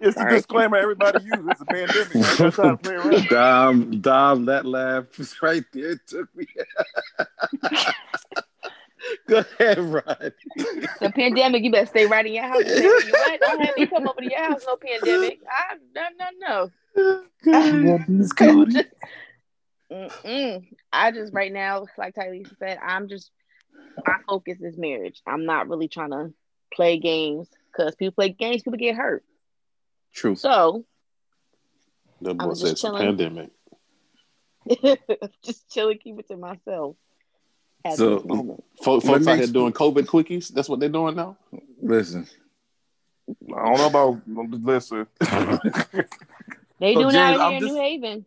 It's a Sorry. disclaimer everybody uses. It's a pandemic. I got time to play around. Dom, Dom, that laugh was right there. It took me. Go ahead, Rod. the pandemic, you better stay right in your house. You what? Don't have me come over to your house. No pandemic. I no no no. I'm just- Mm-mm. I just right now, like Tylisa said, I'm just my focus is marriage. I'm not really trying to play games because people play games, people get hurt. True. So That boy I'm just it's a chilling. pandemic. just chilling, keep it to myself at So- this moment. Folks, Let folks out here doing COVID quickies. That's what they're doing now. Listen, I don't know about listen. They So, doing James, out here I'm in New Haven.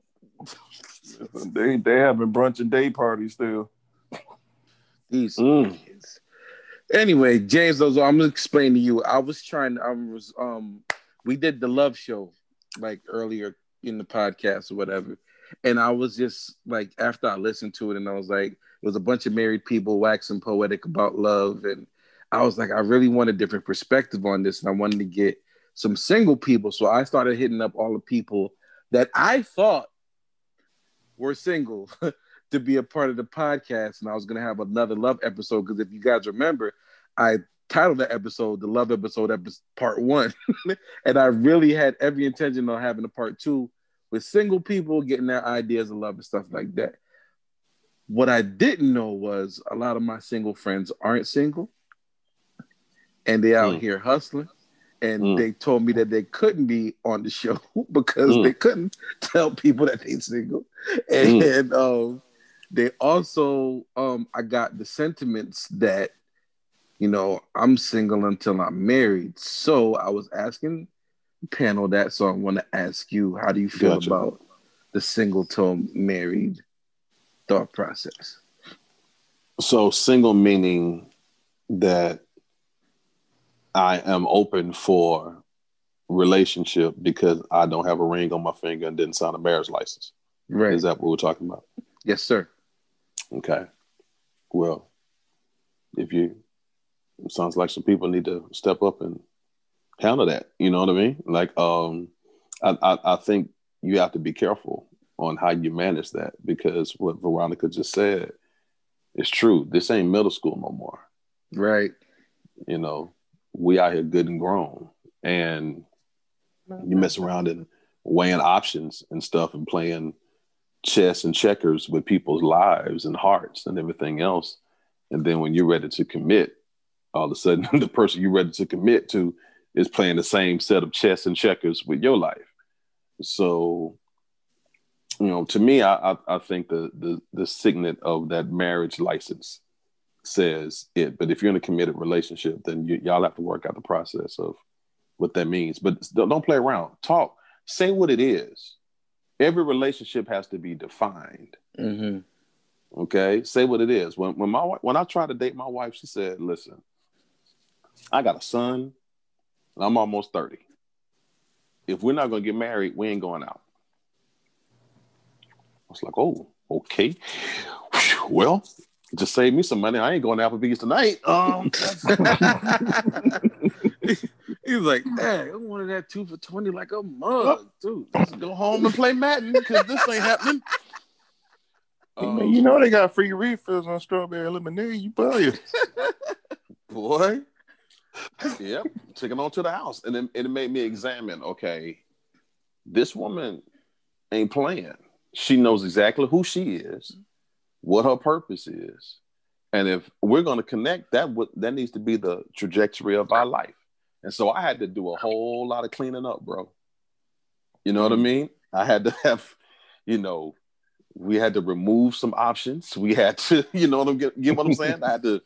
they they having brunch and day parties still. these Mm. kids. Anyway, James, those I'm gonna explain to you. I was trying. I was um, we did the love show like earlier in the podcast or whatever, and I was just like after I listened to it, and I was like, it was a bunch of married people waxing poetic about love, and I was like, I really want a different perspective on this, and I wanted to get some single people, so I started hitting up all the people that I thought were single to be a part of the podcast, and I was gonna have another love episode because if you guys remember, I titled the episode the love episode episode part one, and I really had every intention of having a part two with single people getting their ideas of love and stuff like that. What I didn't know was a lot of my single friends aren't single, and they out Mm. here hustling. And Mm. they told me that they couldn't be on the show because Mm. they couldn't tell people that they single. And um, they also, um, I got the sentiments that, you know, I'm single until I'm married. So I was asking panel that. So I want to ask you, how do you feel Gotcha. about the single till married thought process? So single meaning that I am open for relationship because I don't have a ring on my finger and didn't sign a marriage license. Right. Is that what we're talking about? yes, sir. Okay. Well, if you it sounds like some people need to step up and handle that. You know what I mean? Like, um, I, I, I think you have to be careful on how you manage that because what Veronica just said is true. This ain't middle school no more. Right. You know, we out here good and grown, and you mess around and weighing options and stuff and playing chess and checkers with people's lives and hearts and everything else. And then when you're ready to commit, all of a sudden the person you're ready to commit to is playing the same set of chess and checkers with your life. So, you know, to me, I I, I think the, the the signet of that marriage license says it. But if you're in a committed relationship, then you, y'all have to work out the process of what that means. But don't don't play around. Talk. Say what it is. Every relationship has to be defined. Mm-hmm. Okay, say what it is. When when my when I tried to date my wife, she said, "Listen, I got a son, and I'm almost thirty. If we're not gonna get married, we ain't going out." I was like, "Oh, okay. Well, just save me some money. I ain't going to Applebee's tonight." Um, He was like, "Hey, I wanted that two for twenty like a mug, dude." let's go home and play Madden because this ain't happening. Um, Man, you know they got free refills on strawberry lemonade. You buy it. boy. Yep, taking on to the house, and then it made me examine. Okay, this woman ain't playing. She knows exactly who she is, what her purpose is, and if we're going to connect, that would that needs to be the trajectory of our life. And so I had to do a whole lot of cleaning up, bro. You know what I mm-hmm. mean? I had to have, you know, we had to remove some options. We had to, you know what I'm get, get what I'm saying? I had to,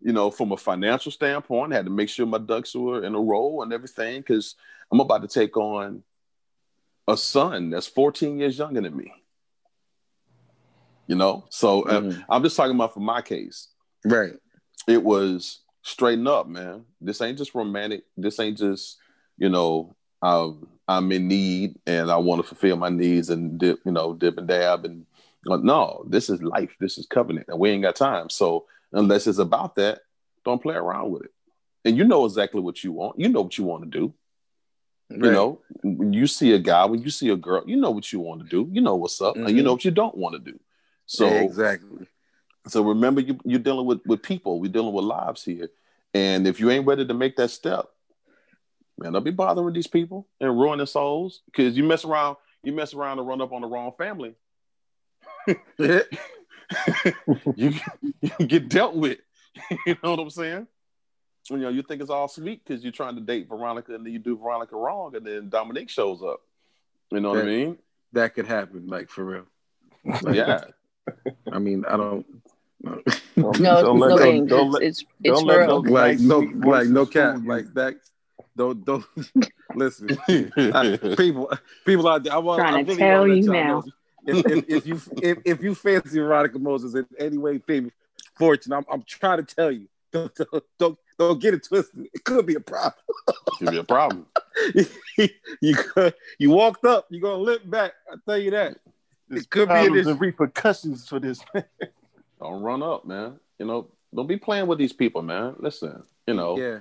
you know, from a financial standpoint, I had to make sure my ducks were in a row and everything because I'm about to take on a son that's 14 years younger than me. You know, so uh, Mhm. I'm just talking about for my case. Right. It was straighten up, man. This ain't just romantic. This ain't just, you know, um, I'm in need and I want to fulfill my needs and dip, you know, dip and dab and uh, no, this is life. This is covenant, and we ain't got time. So unless it's about that, don't play around with it. And you know exactly what you want. You know what you want to do. You know, when you see a guy, when you see a girl, you know what you want to do. You know what's up, and you Mhm. know what you don't want to do. So Yeah, exactly. so remember, you, you're dealing with, with people. We're dealing with lives here. And if you ain't ready to make that step, man, don't be bothering these people and ruining souls. Because you mess around, you mess around and run up on the wrong family. you, you get dealt with. you know what I'm saying? You know, you think it's all sweet because you're trying to date Veronica and then you do Veronica wrong, and then Dominique shows up. You know what I mean? that could happen, like for real. Yeah. I mean, I don't. No. No, Don't it's let no them- games. don't let- it's, it's don't let real. those- like no, sweet like no voices cap, like that. Don't don't listen. I- people, people out there. I want Trying I to really tell wanna let you now. know, If, if, if you if, if you fancy Veronica Moses in any way, baby, fortune, I'm I'm trying to tell you. Don't don't don't, don't get it twisted. It could be a problem. It could be a problem. you could, you walked up, you're gonna limp back. I tell you that. There's It could be an issue. repercussions for this. Don't run up, man. You know, don't be playing with these people, man. Listen, you know, Yeah.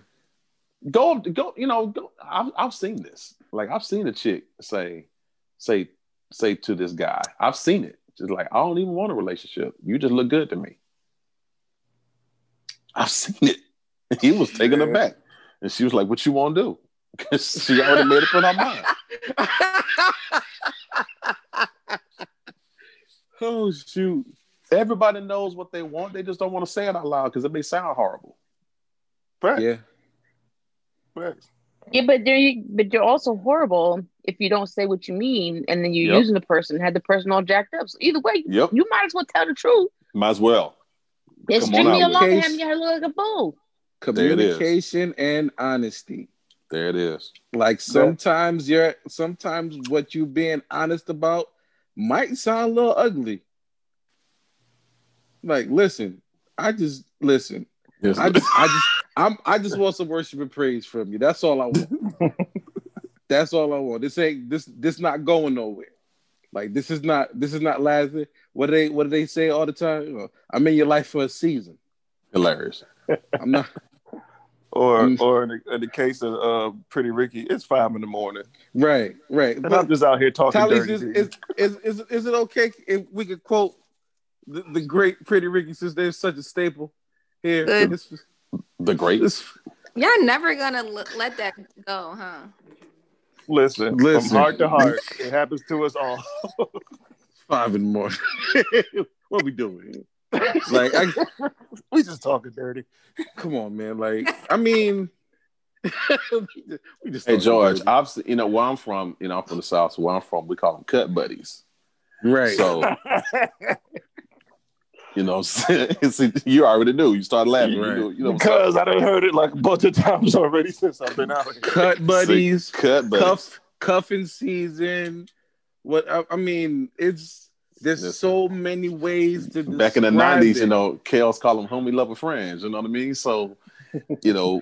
go go. You know, go, I've I've seen this. Like I've seen a chick say, say, say to this guy. I've seen it. Just like I don't even want a relationship. You just look good to me. I've seen it. He was taken Yeah. aback, and she was like, "What you want to do?" Because she already made up in her mind. oh shoot. Everybody knows what they want. They just don't want to say it out loud because it may sound horrible. Facts. Yeah. Facts. Yeah, but they're but you're also horrible if you don't say what you mean, and then you're Yep. using the person, had the person all jacked up. So either way, Yep. you might as well tell the truth. Might as well. And Come string me along it. and have me look like a fool. There it is. Communication and honesty. There it is. Like sometimes you're sometimes what you being honest about might sound a little ugly. Like, listen, I just listen. I just I just I'm I just want some worship and praise from you. That's all I want. That's all I want. This ain't this this not going nowhere. Like this is not this is not lasting. What do they what do they say all the time? You know, I'm in your life for a season. Hilarious. I'm not Or Mm. or in the, in the case of uh, Pretty Ricky, it's five in the morning, right, right. and I'm just out here talking Tally's dirty. is, to you. is, is, is, is it okay if we could quote the, the great Pretty Ricky since there's such a staple here? Good. This, The great. this, Y'all never gonna l- let that go, huh? Listen, Listen. from heart to heart, it happens to us all. five in the morning. what we doing? Like, I, we just talking dirty. come on, man. Like, I mean, we just, Hey George, dirty. I've you know where I'm from. You know I'm from the south. So where I'm from, we call them cut buddies. right? So you know, see, you already knew. You started laughing. You Right. knew, you know, what's because I done heard it like a bunch of times already since I've been out here. cut buddies, up. cut buddies. cuff, cuffing season. What I, I mean, it's there's Listen. so many ways to Back in the '90s, it. you know, Kales call them homie lover friends. You know what I mean? So, you know,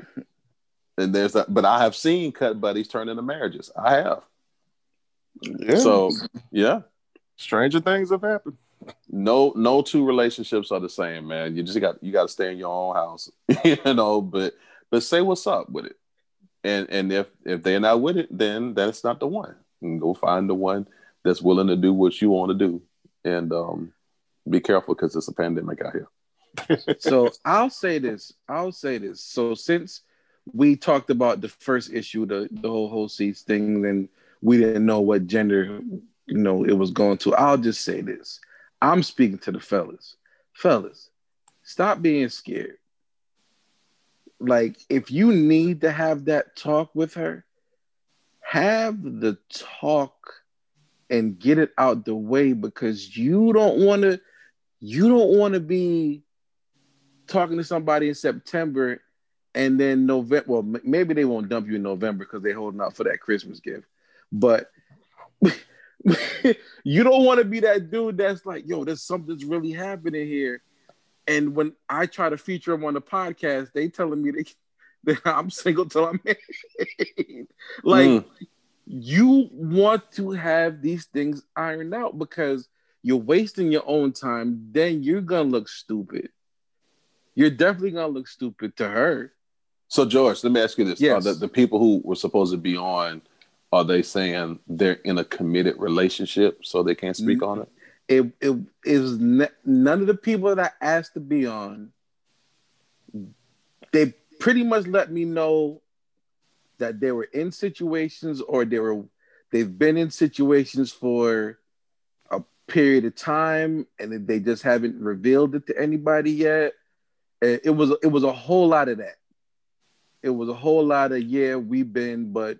and there's that. But I have seen cut buddies turn into marriages. I have. Yeah. So yeah, stranger things have happened. No no two relationships are the same man you just got you got to stay in your own house you know but but say what's up with it and and if if they're not with it then that's not the one and go find the one that's willing to do what you want to do and um be careful because it's a pandemic out here so I'll say this. I'll say this. So since we talked about the first issue, the the whole whole seats thing, and we didn't know what gender, you know, it was going to. I'll just say this. I'm speaking to the fellas. Fellas, stop being scared. Like, if you need to have that talk with her, have the talk and get it out the way because you don't want to you don't want to be talking to somebody in September and then November. Well, maybe they won't dump you in November because they're holding out for that Christmas gift. But you don't want to be that dude that's like, yo, there's something's really happening here. And when I try to feature them on the podcast, they telling me that, that I'm single till I'm married. like mm. you want to have these things ironed out because you're wasting your own time, then you're gonna look stupid. You're definitely gonna look stupid to her. So George, let me ask you this: yes. the, the people who were supposed to be on, are they saying they're in a committed relationship, so they can't speak on it? It it is ne- none of the people that I asked to be on. They pretty much let me know that they were in situations or they were they've been in situations for a period of time and they just haven't revealed it to anybody yet. It was it was a whole lot of that. It was a whole lot of yeah, we've been, but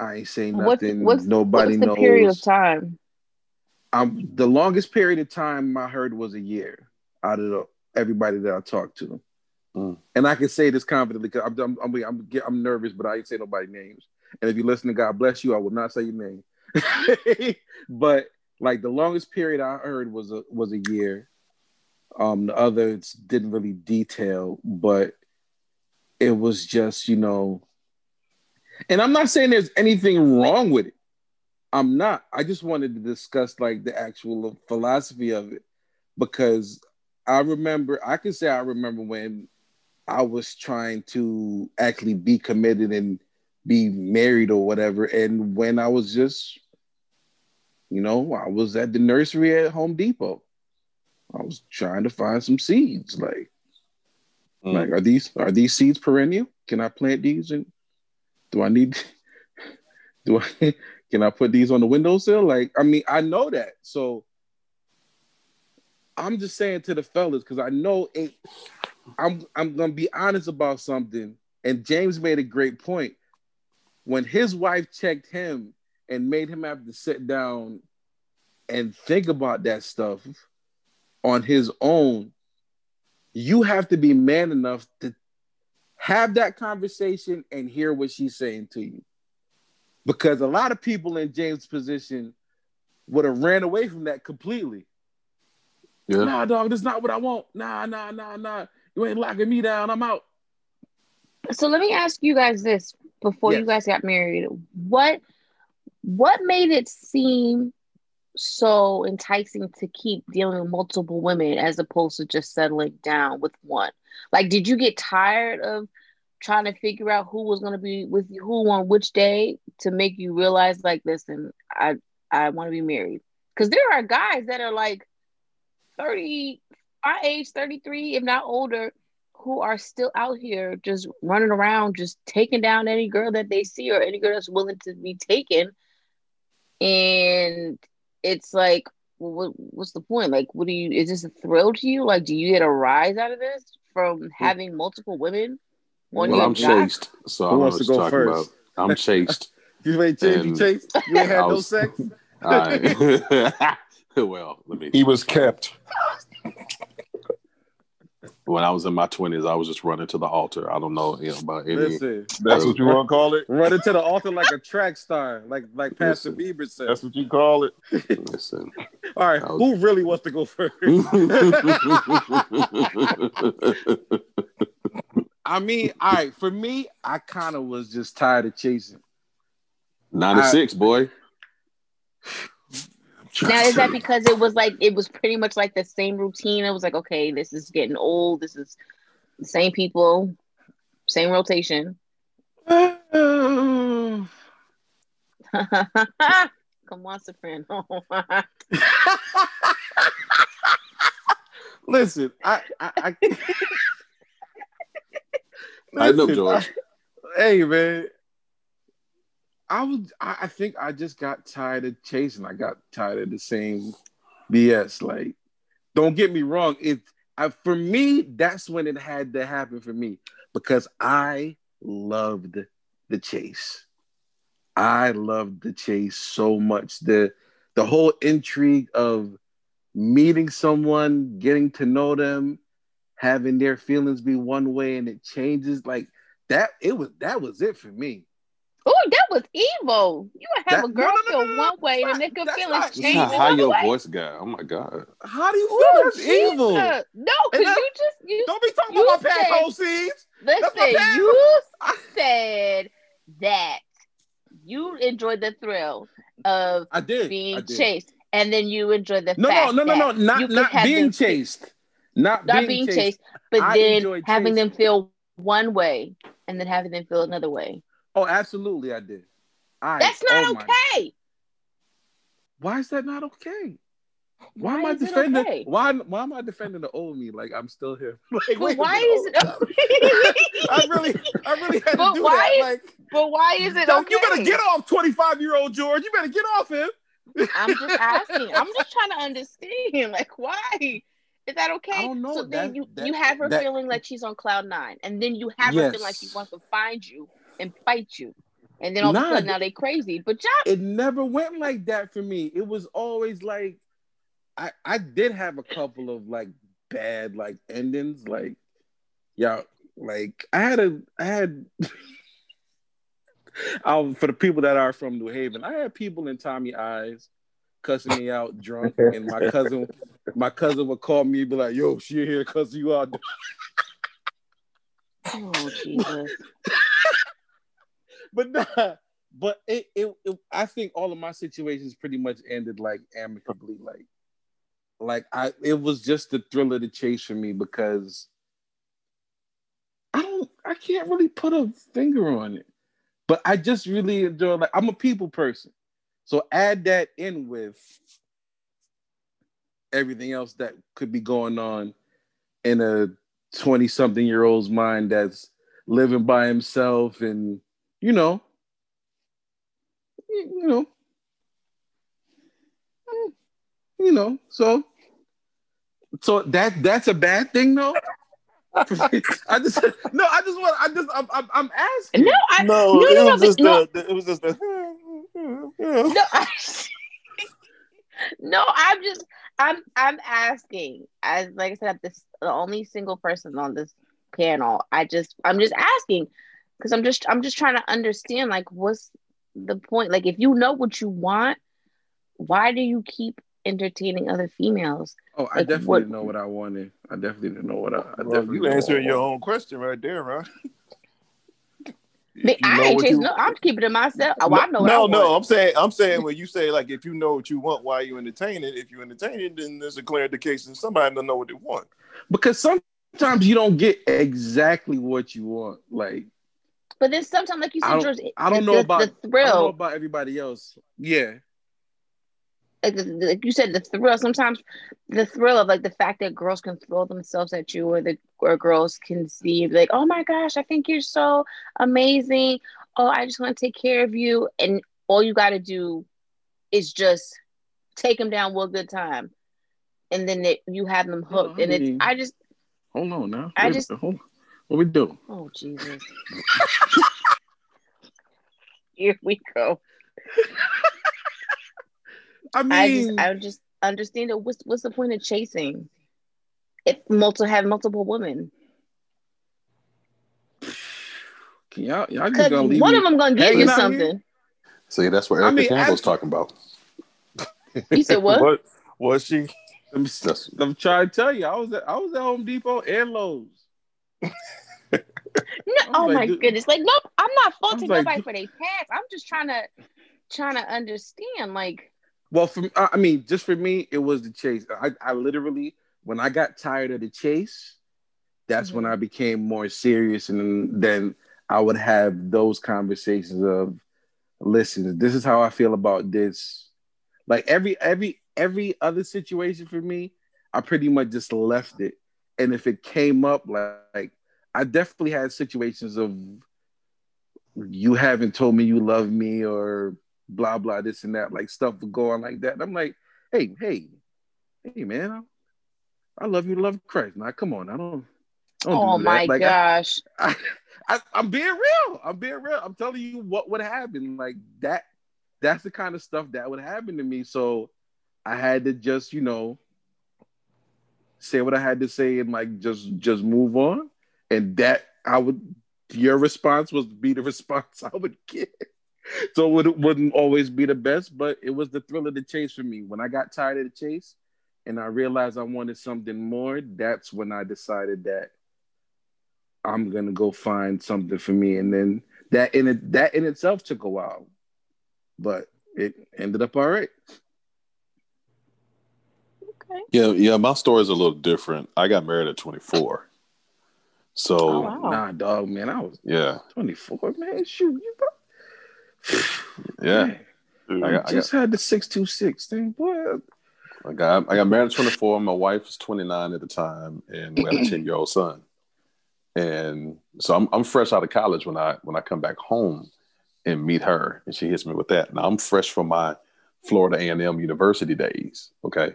I ain't saying nothing. What's, what's, Nobody what's the knows. period of time? Um, the longest period of time I heard was a year out of the, everybody that I talked to. Mm. And I can say this confidently because I'm, I'm, I'm, I'm, I'm nervous, but I ain't say nobody names. And if you listen to God bless you, I will not say your name. but like the longest period I heard was a was a year. Um, the others didn't really detail, but it was just you know. And I'm not saying there's anything wrong with it. I'm not. I just wanted to discuss like the actual philosophy of it because I remember I can say I remember when I was trying to actually be committed and be married or whatever. And when I was just, you know, I was at the nursery at Home Depot. I was trying to find some seeds. Like, mm. like are these are these seeds perennial? Can I plant these? And do I need? Do I? Can I put these on the windowsill? Like, I mean, I know that. So I'm just saying to the fellas because I know it. I'm I'm gonna be honest about something. And James made a great point. When his wife checked him and made him have to sit down and think about that stuff on his own, you have to be man enough to have that conversation and hear what she's saying to you. Because a lot of people in James' position would have ran away from that completely. Yeah. Nah, dog, that's not what I want. Nah, nah, nah, nah. You ain't locking me down. I'm out. So let me ask you guys this before yes. you guys got married. What what made it seem so enticing to keep dealing with multiple women as opposed to just settling down with one? Like, did you get tired of trying to figure out who was going to be with you, who on which day to make you realize, like, listen, I I want to be married? Because there are guys that are like 30, our age, 33, if not older, who are still out here just running around, just taking down any girl that they see or any girl that's willing to be taken. And it's like, what, what's the point? Like, what do you, is this a thrill to you? Like, do you get a rise out of this from mm. having multiple women? well, I'm chased, so Who I wants to go first? About. I'm chased. you ain't chased, you chased? You ain't had was, no sex? I, well, let me. He was kept when I was in my twenties, I was just running to the altar. I don't know you know, about any. Listen, that's what you want to call it. Running to the altar like a track star, like like Pastor Listen, Bieber said. That's what you call it. Listen. All right, was... who really wants to go first? I mean, all right. For me, I kind of was just tired of chasing. Ninety six, boy. Now is that because it was like it was pretty much like the same routine? It was like, okay, this is getting old. This is the same people, same rotation. Come on, Soprano. Listen, I, I, I, Listen, I know George. I, hey man, I was I think I just got tired of chasing. I got tired of the same BS. Like, don't get me wrong. It I, for me, that's when it had to happen for me because I loved the chase. I loved the chase so much. The the whole intrigue of meeting someone, getting to know them, having their feelings be one way and it changes like that. It was that was it for me Oh, that was evil. You would have That- a girl no, no, no, feel no, no, one way, that's and make her that's feelings not- change is how high another your way. voice got. Oh my god. How do you feel Ooh, that's evil? No, And because you just you Don't be talking You about my past said- whole scenes. That's my listen. You I, said that you enjoyed the thrill of I did. I being did. chased, and then you enjoyed the No, no, fact no, no, no, that not not being chased. Not, not being, being chased. chased, but I then enjoyed having them feel one way, and then having them feel another way. Oh, absolutely, I did. I, That's not oh my- okay. Why is that not okay? Why, am I defending? okay? Why why am I defending the old me? Like I'm still here. Like, But why is it? on. I really, I really had But to do why that. Like, but why is it okay? you better get off 25 year old George. You better get off him. I'm just asking. I'm just trying to understand. Like, why is that okay? I don't know. So then you that- you have her that- feeling like she's on cloud nine, and then you have her feeling like she wants to find you and fight you, and then all of a sudden now they crazy. But y'all, It never went like that for me. It was always like, I I did have a couple of like bad like endings. Like, y'all like I had a I had. Um, for the people that are from New Haven, I had people in Tommy eyes cussing me out drunk, and my cousin, my cousin would call me and be like, "Yo, she here cussing you out." oh Jesus, but nah, but it, it, it I think all of my situations pretty much ended like amicably, like like I it was just the thrill of the chase for me because I don't I can't really put a finger on it. But I just really enjoy like I'm a people person. So add that in with everything else that could be going on in a 20 something year old's mind that's living by himself and you know you know mm, you know so so that that's a bad thing though i just no i just want i just i'm, I'm, I'm asking no, I No, no, it no, no, was but just no, the, it was just the. no, I, no, I'm just, I'm, I'm asking. As like I said, I'm this the only single person on this panel. I just, I'm just asking because I'm just, I'm just trying to understand. Like, what's the point? Like, if you know what you want, why do you keep entertaining other females? oh i like, definitely what- know what i wanted i definitely didn't know what i, I Well, definitely you answering your own question right there, right? But you I ain't chasing. you- No, I'm keeping it myself. Oh, I know. What I no, want. no. I'm saying, I'm saying when you say like, if you know what you want, why you entertain it? If you entertain it, then there's a clear indication somebody don't know what they want. because sometimes you don't get exactly what you want like But then sometimes, like you said, don't- George, I don't know the, about- the I don't know thrill. about everybody else yeah like, like you said, the thrill. Sometimes the thrill of like the fact that girls can throw themselves at you, or the or girls can see like, oh my gosh, I think you're so amazing. Oh, I just want to take care of you, and all you got to do is just take them down a good time, and then they, you have them hooked. I and it's I just hold on now I just- hold on. What we do? oh Jesus. Here we go. i I just I just understand it. What's what's the point of chasing? If multiple have multiple women, can y'all, y'all just gonna leave one me of them gonna give you out here? something. See, that's what I Erica mean, Campbell's abs- talking about. You said what? What was she? I'm, That's- I'm trying to tell you, I was at I was at Home Depot and Lowe's. No, oh like, my dude- goodness! Like, nope, I'm not faulting like, nobody for their past. I'm just trying to trying to understand. Like, Well, for I I mean, just for me, it was the chase. I, I literally, when I got tired of the chase, that's when Mhm. I became more serious, and then I would have those conversations of, listen, this is how I feel about this. Like every every every other situation for me, I pretty much just left it, and if it came up, like, like I definitely had situations of you haven't told me you love me or blah blah this and that like stuff going like that and i'm like hey hey hey man i, I love you love christ now come on i don't, I don't oh do my like, gosh! I, I, I'm being real. I'm being real. I'm telling you what would happen. Like that. That's the kind of stuff that would happen to me. So I had to just, you know, say what I had to say and like just just move on. And that I would your response was be the response I would get. So it wouldn't always be the best, but it was the thrill of the chase for me. When I got tired of the chase and I realized I wanted something more, that's when I decided that I'm gonna go find something for me. And then that in it that in itself took a while. But it ended up all right. Okay. Yeah, yeah. My story is a little different. I got married at 24. So Oh, wow. Nah, dog, man, I was yeah, 24, man. Shoot, you yeah. Man, I I, got, I got, just had the 626 thing, boy. I got, I got married at 24. My wife was 29 at the time, and we had a 10 year old son. And so I'm, I'm fresh out of college when I when I come back home and meet her, and she hits me with that. Now I'm fresh from my Florida A&M University days, okay,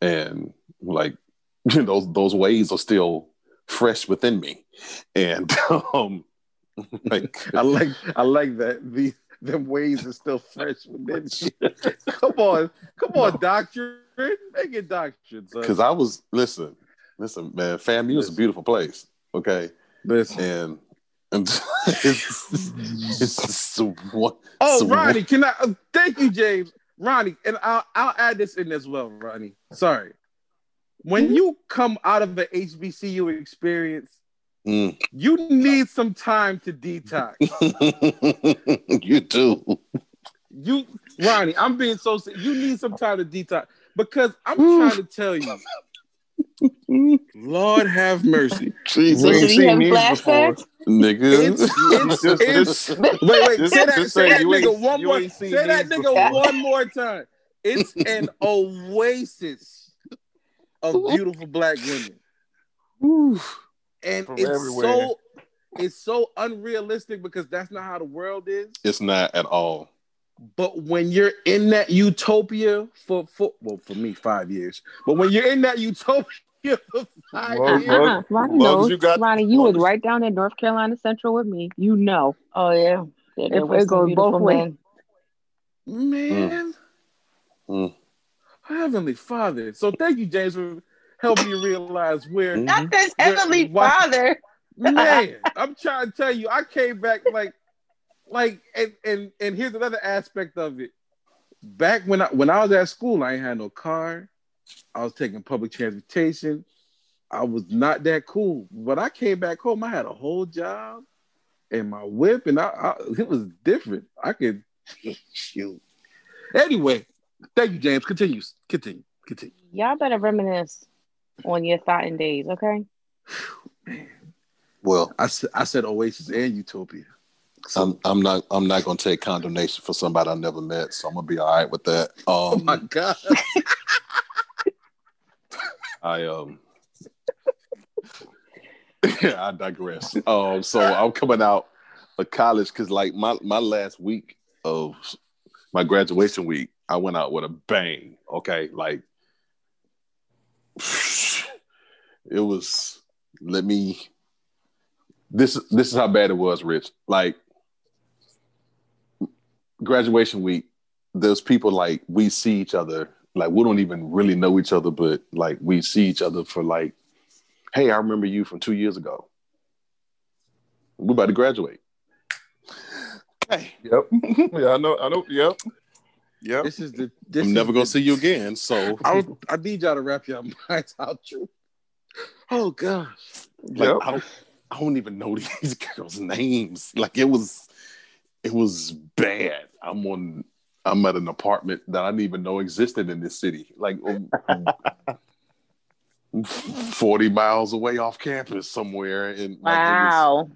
and like those those ways are still fresh within me, and um, like I like I like that. The them ways are still fresh within you. come on, come on, doctrine. Make it doctrine, because I was listen, listen, man, FAMU is a beautiful place, okay, Listen. and and it's, it's one. Oh, Ronnie, can I? Uh, thank you, James. Ronnie, and I'll I'll add this in as well, Ronnie. Sorry. When you come out of the HBCU experience, Mm. you need some time to detox. you do. You, Ronnie, I'm being so. se- You need some time to detox because I'm trying to tell you. Lord have mercy. Jesus, So We did ain't seen have these before. flashbacks? nigga. It's, it's, it's, wait, wait, say that, say say that nigga one more, ain't say that nigga one more time. It's an oasis of beautiful black women. And From it's everywhere. so it's so unrealistic because that's not how the world is. It's not at all. But when you're in that utopia for, for well, for me, five years. But when you're in that utopia for five Well, years, well. Uh-huh. Ronnie knows. you got- Ronnie, you long was right down in North Carolina Central with me. You know. Oh yeah. yeah It- was it some goes both ways. men. man, Mm. Heavenly Father. So thank you, James, for helping me realize where Mhm. Not this Where- heavenly why- father. man, I'm trying to tell you, I came back like, like, and and and here's another aspect of it. Back when I when I was at school, I ain't had no car. I was taking public transportation. I was not that cool. But I came back home, I had a whole job and my whip, and I, I it was different. I could shoot. Anyway, thank you, James. Continue, continue, continue. Y'all better reminisce on your thoughtin' days, okay? Well, I said I said Oasis and Utopia. I'm I'm not I'm not gonna take condemnation for somebody I never met, so I'm gonna be all right with that. Oh Um, my god. I um I digress. Um so I'm coming out of college because like my my last week of my graduation week, I went out with a bang. Okay, like it was let me this this is how bad it was, Rich. Like graduation week, there's people like we see each other, like we don't even really know each other, but like we see each other for like, hey, I remember you from two years ago. We're about to graduate. Okay. Yep. yeah, I know. I know. Yep. Yep. This is the. This I'm is never gonna the- see you again. So I, I need y'all to wrap your minds out. True. Oh gosh. like Yep. I don't I don't even know these girls' names. Like it was it was bad. I'm on I'm at an apartment that I didn't even know existed in this city. Like um, 40 miles away off campus somewhere in like, it was- Wow.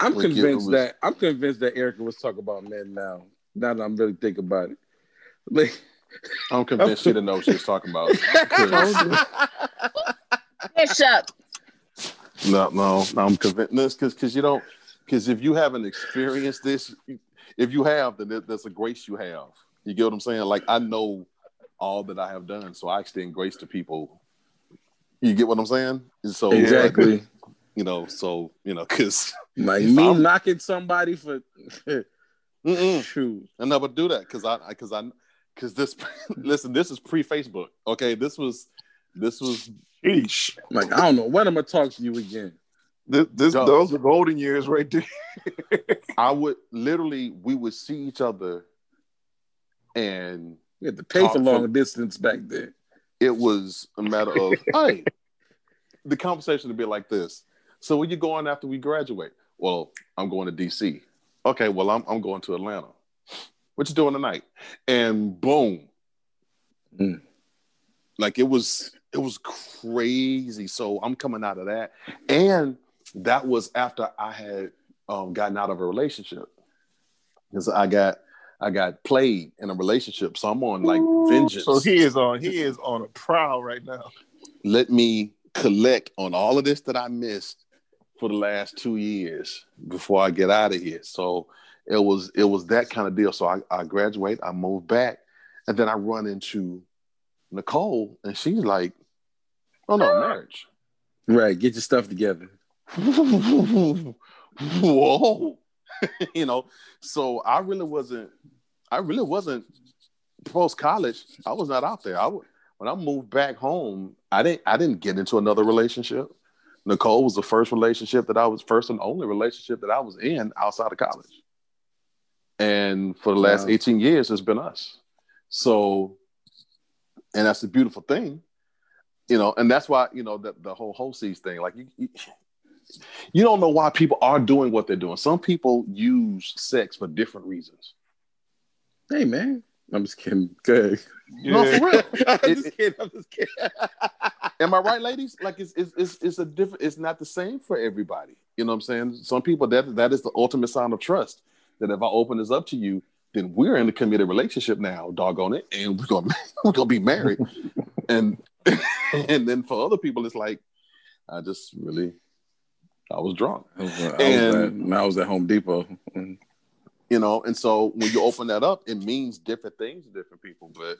I'm Like, convinced was- that I'm convinced that Erica was talking about men now. Now that I'm really thinking about it. Like, I'm convinced she didn't know what she was talking about. 'Cause- Bishop. No, no, no. I'm convinced this because because you don't because if you haven't experienced this, if you have, then there- there's a grace you have. You get what I'm saying? Like I know all that I have done, so I extend grace to people. You get what I'm saying? And So exactly. you know, so you know, because Like me I'm- knocking somebody for true. I never do that because I because I because this listen, this is pre Facebook. Okay, this was this was Sheesh. Like I don't know when I'm gonna talk to you again. This, this Duh. those are golden years right there. I would literally we would see each other and We had to pay for for- long distance back then. it was a matter of hey the conversation would be like this so where you going after we graduate well i'm going to dc okay well i'm, I'm going to atlanta what you doing tonight? And boom. Mm. like it was it was crazy. So i'm coming out of that. And that was after i had um, gotten out of a relationship. Because i got i got played in a relationship. So i'm on like vengeance. So he is on he is on a prowl right now. let me collect on all of this that I missed for the last two years before I get out of here. So it was it was that kind of deal. So I, I graduate, I move back, and then I run into Nicole, and she's like, "Oh no, ah. marriage." Right. Get your stuff together. Whoa, you know. So I really wasn't. I really wasn't post college. I was not out there. I would when I moved back home. I didn't. I didn't get into another relationship. Nicole was the first relationship that I was first and only relationship that I was in outside of college. And for the last Wow. 18 years, it's been us. So, and that's the beautiful thing, you know, and that's why, you know, the, the whole Holsees thing, like you, you, you don't know why people are doing what they're doing. Some people use sex for different reasons. Hey man. I'm just kidding. Good. No, for real. I'm It- just kidding. I'm just kidding. Am I right, ladies? Like it's, it's it's it's a different. It's not the same for everybody. You know what I'm saying? Some people that that is the ultimate sign of trust. That if I open this up to you, then we're in a committed relationship now. Doggone it, and we're gonna we're gonna be married. and and then for other people, it's like I just really I was drunk. I was, I was And- at, I was at Home Depot. Mm. you know and so when you open that up it means different things to different people but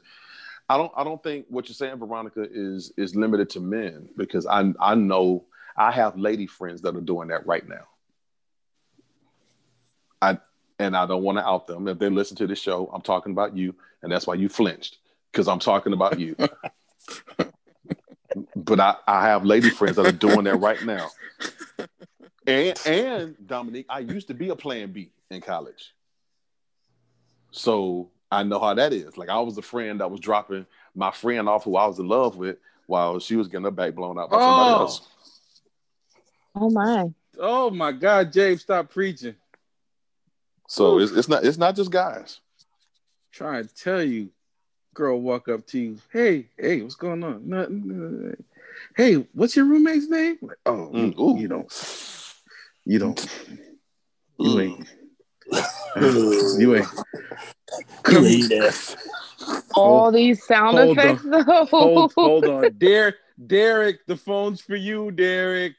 i don't i don't think what you're saying veronica is is limited to men because i i know i have lady friends that are doing that right now and i don't want to out them if they listen to this show i'm talking about you and that's why you flinched because i'm talking about you but I, I have lady friends that are doing that right now and and dominique i used to be a plan b in college so I know how that is. Like I was a friend that was dropping my friend off who I was in love with while she was getting her back blown out by somebody Oh. else. Oh my. Oh my God, James, stop preaching. So it's, it's not it's not just guys. Trying to tell you, girl walk up to you, hey, hey, what's going on? Nothing. Hey, what's your roommate's name? Like, oh, Mm, you, ooh. you don't, you don't, you ain't, Mm. you ain't. All Hold- these sound hold on. effects though. Hold, hold on, Derek, Derek, the phone's for you, Derek.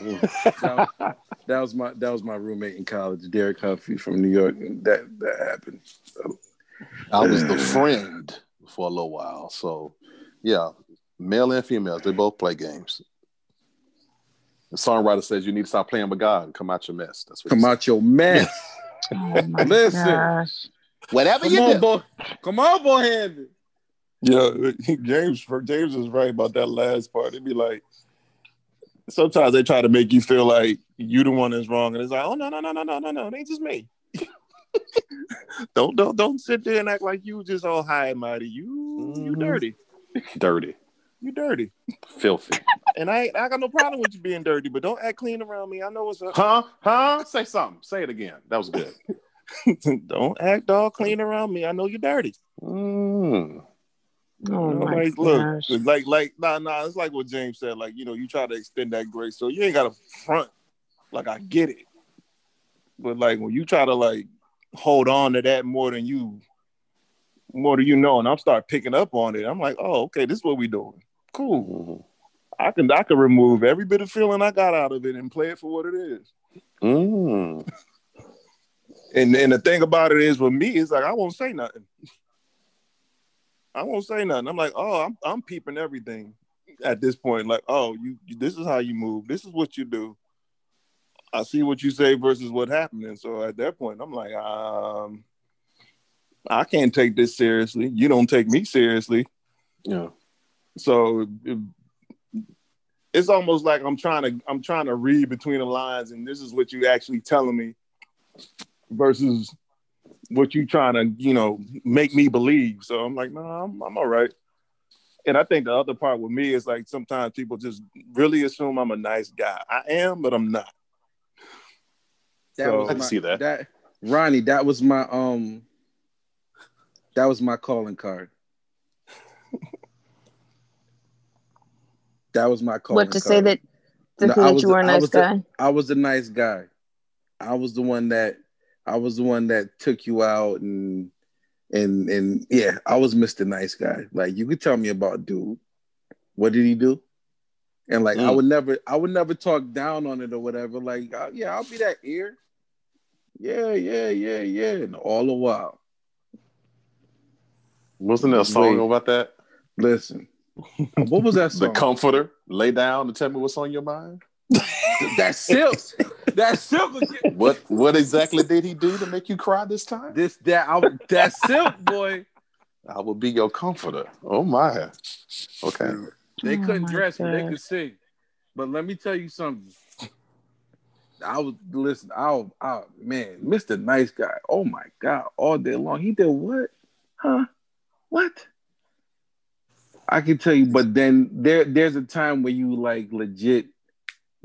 That, that was my that was my roommate in college, Derek Humphrey from New York. That that happened. I was the friend for a little while. So yeah, male and females, they both play games. The songwriter says you need to stop playing with God and come out your mess. That's what Come said. out your mess. Oh Listen. gosh. Whatever Come you on, do. boy. Come on, boy, Handy. Yeah, James James is right about that last part. It'd be like sometimes they try to make you feel like you the one that's wrong, and it's like, oh no, no, no, no, no, no, no, it ain't just me. don't don't don't sit there and act like you just all high and mighty. You you Mhm. dirty. Dirty, You dirty. filthy. And I I got no problem with you being dirty, but don't act clean around me. I know what's up. Huh? Huh? Say something. Say it again. That was good. don't act all clean around me. I know you're dirty. Mm. Oh You know, my like, look, gosh. like, like, nah, nah. It's like what James said. Like, you know, you try to extend that grace, so you ain't got to front. Like, I get it, but like when you try to like hold on to that more than you, more than you know, and I'm start picking up on it. I'm like, oh, okay, this is what we doing. Cool. I can, I can remove every bit of feeling I got out of it and play it for what it is. Mm. And and the thing about it is, with me, it's like I won't say nothing. I won't say nothing. I'm like, oh, I'm I'm peeping everything at this point. Like, oh, you this is how you move. This is what you do. I see what you say versus what happened. And so at that point, I'm like, um, I can't take this seriously. You don't take me seriously. Yeah. So if- it's almost like I'm trying to I'm trying to read between the lines, and this is what you actually telling me versus what you trying to you know make me believe. So I'm like, no, I'm I'm all right. And I think the other part with me is like sometimes people just really assume I'm a nice guy. I am, but I'm not. That So- was I can see that. That Ronnie, that was my um that was my calling card. that was my calling What to card. say that to No, say I that was you were a I nice was the- guy? I was the nice guy. I was the one that I was the one that took you out and and and yeah, I was Mr. Nice Guy. Like you could tell me about dude. What did he do? And like I Mm. would never I would never talk down on it or whatever. Like uh, yeah, I'll be that ear. Yeah, yeah, yeah, yeah. And all the while, Wasn't there a song Wait. about that? listen. What was that song? The? Comforter. Lay down and tell me what's on your mind. that silk. that silk. What what exactly did he do to make you cry this time? This that I, that silk boy. I will be your comforter. Oh my. Okay. They Oh couldn't my dress but they could sing. But let me tell you something. I was listen, I, I man, Mr. Nice Guy. Oh my God, all day long. He did what? Huh? What? I can tell you, but then there there's a time where you like legit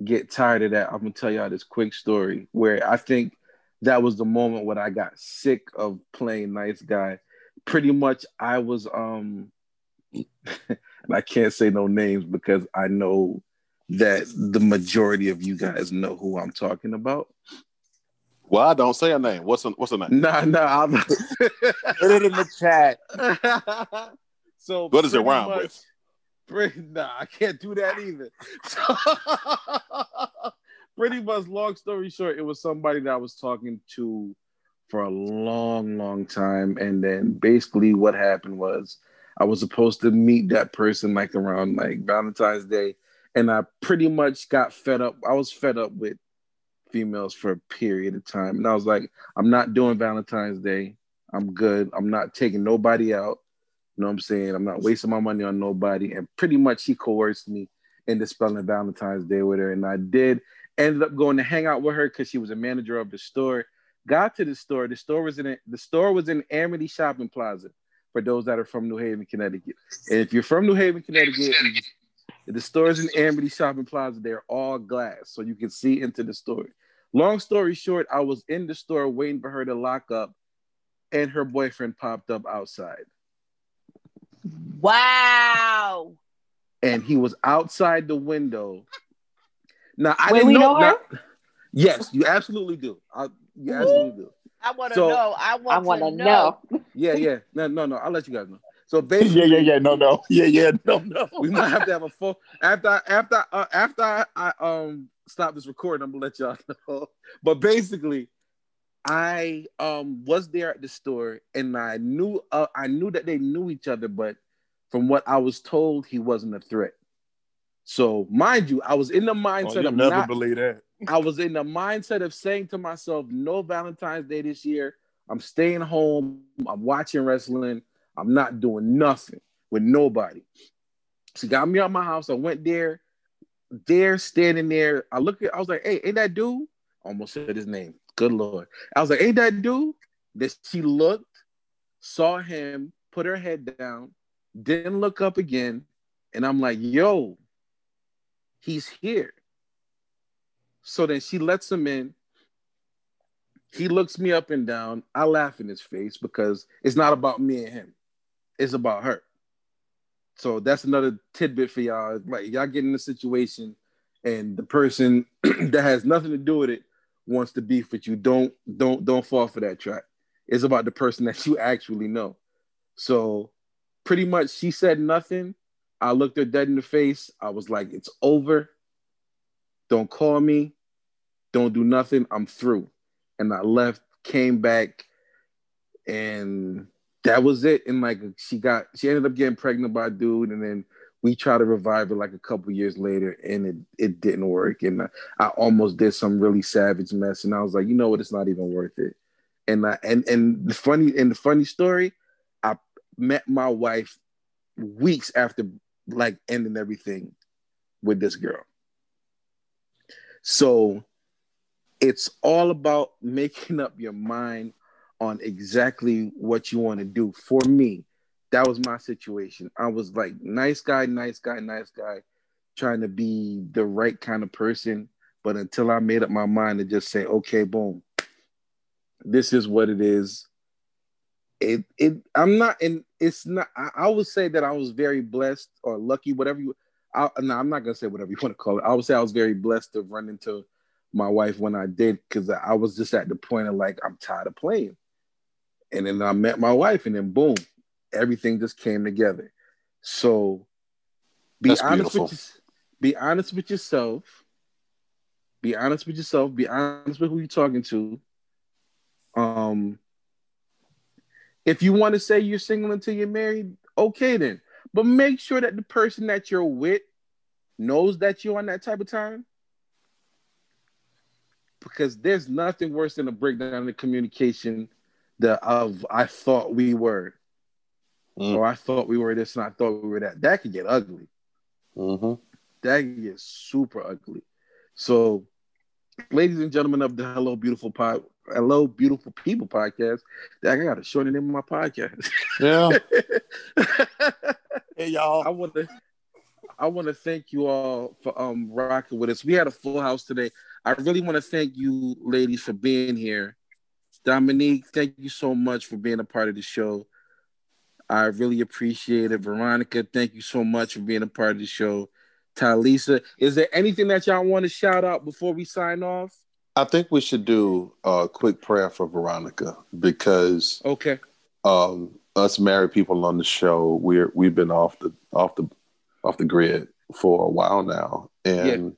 get tired of that. I'm gonna tell y'all this quick story where I think that was the moment when I got sick of playing nice guy. Pretty much I was um and I can't say no names because I know that the majority of you guys know who I'm talking about. Well, I don't say a name. What's a, what's a name? Nah, nah, I'll... Put it in the chat. so what is it pretty rhyme much- with? Pretty- nah, I can't do that either. So, pretty much, long story short, it was somebody that I was talking to for a long, long time, and then basically what happened was I was supposed to meet that person like around like Valentine's Day, and I pretty much got fed up. I was fed up with females for a period of time, and I was like, I'm not doing Valentine's Day. I'm good. I'm not taking nobody out. You know what I'm saying? I'm not wasting my money on nobody. And pretty much he coerced me into spending Valentine's Day with her. And I did. Ended up going to hang out with her because she was a manager of the store. Got to the store. The store was in a, the store was in Amity Shopping Plaza for those that are from New Haven, Connecticut. And if you're from New Haven, Connecticut, the stores in Amity Shopping Plaza, they're all glass, so you can see into the store. Long story short, I was in the store waiting for her to lock up, and her boyfriend popped up outside. Wow. and he was outside the window. Now I Wait, didn't know. know her? now- yes, you absolutely do. I, you absolutely do. I want to So- know. I I want, want to to know. know. Yeah, yeah. No, no, no. I'll let you guys know. So basically, yeah, yeah, yeah. No, no. Yeah, yeah. No, no. we might have to have a full after I- after uh, after I, I um stop this recording. I'm gonna let y'all know. But basically, I um was there at the store and I knew uh, I knew that they knew each other, but from what I was told, he wasn't a threat. So mind you, I was in the Oh, mindset you'll of never not, believe that. I was in the mindset of saying to myself, no Valentine's Day this year. I'm staying home. I'm watching wrestling. I'm not doing nothing with nobody. She got me out my house. I went there, there, standing there. I look at, I was like, hey, ain't that dude? Almost said his name. Good Lord. I was like, ain't that dude? That she looked, saw him, put her head down, didn't look up again. And I'm like, yo, he's here. So then she lets him in. He looks me up and down. I laugh in his face because it's not about me and him. It's about her. So that's another tidbit for y'all. Like y'all get in a situation and the person that has nothing to do with it wants to beef with you. Don't don't don't fall for that trap. It's about the person that you actually know. So pretty much she said nothing. I looked her dead in the face. I was like, it's over. Don't call me. Don't do nothing. I'm through. And I left, came back, and that was it. And like she got, she ended up getting pregnant by a dude, and then we tried to revive it like a couple years later, and it it didn't work. And I, I almost did some really savage mess, and I was like, you know what? It's not even worth it. And I, and and the funny and the funny story, I met my wife weeks after like ending everything with this girl. So it's all about making up your mind on exactly what you want to do. For me, that was my situation. I was like, nice guy, nice guy, nice guy, trying to be the right kind of person. But until I made up my mind to just say, okay, boom, this is what it is. It it I'm not and it's not I, I would say that I was very blessed or lucky, whatever you I, no, I'm not gonna say whatever you want to call it. I would say I was very blessed to run into my wife when I did because I was just at the point of like I'm tired of playing. And then I met my wife, and then boom, everything just came together. So be That's honest beautiful. with your- be honest with yourself. Be honest with yourself. Be honest with who you're talking to. Um, if you want to say you're single until you're married, okay then. But make sure that the person that you're with knows that you're on that type of time. Because there's nothing worse than a breakdown in the communication that of I thought we were, Mm. or I thought we were this and I thought we were that. That could get ugly. hmm That could get super ugly. So, ladies and gentlemen of the Hello Beautiful Pod, Hello Beautiful People podcast, I got to shorten the name of my podcast. Yeah. Hey y'all. I want to I want to thank you all for um rocking with us. We had a full house today. I really want to thank you ladies for being here. Dominique, thank you so much for being a part of the show. I really appreciate it. Veronica, thank you so much for being a part of the show. Talisa, is there anything that y'all want to shout out before we sign off? I think we should do a quick prayer for Veronica because Okay. um, us married people on the show, we're we've been off the off the off the grid for a while now, and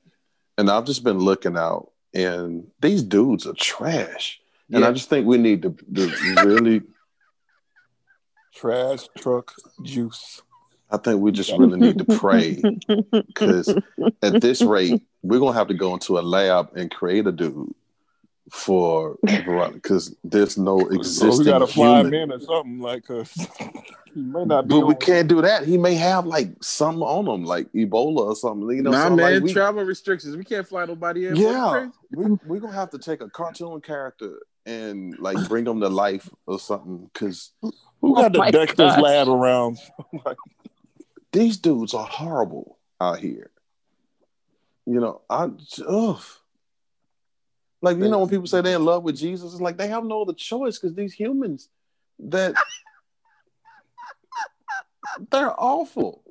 and I've just been looking out, and these dudes are trash, and I just think we need to, to really. Trash truck juice. I think we just really need to pray because at this rate, we're gonna have to go into a lab and create a dude for Veronica because there's no So existing we gotta fly him in or something like us. he may not be But we on- can't do that. He may have like something on him, like Ebola or something. You know, nah, something man, like we, travel restrictions. We can't fly nobody in. yeah, we, we're gonna have to take a cartoon character and like bring him to life or something because Who oh got the Oh my Dexter's gosh. lab around? like, these dudes are horrible out here. You know, I ugh. Like you know when people say they're in love with Jesus, it's like they have no other choice because these humans that they're awful.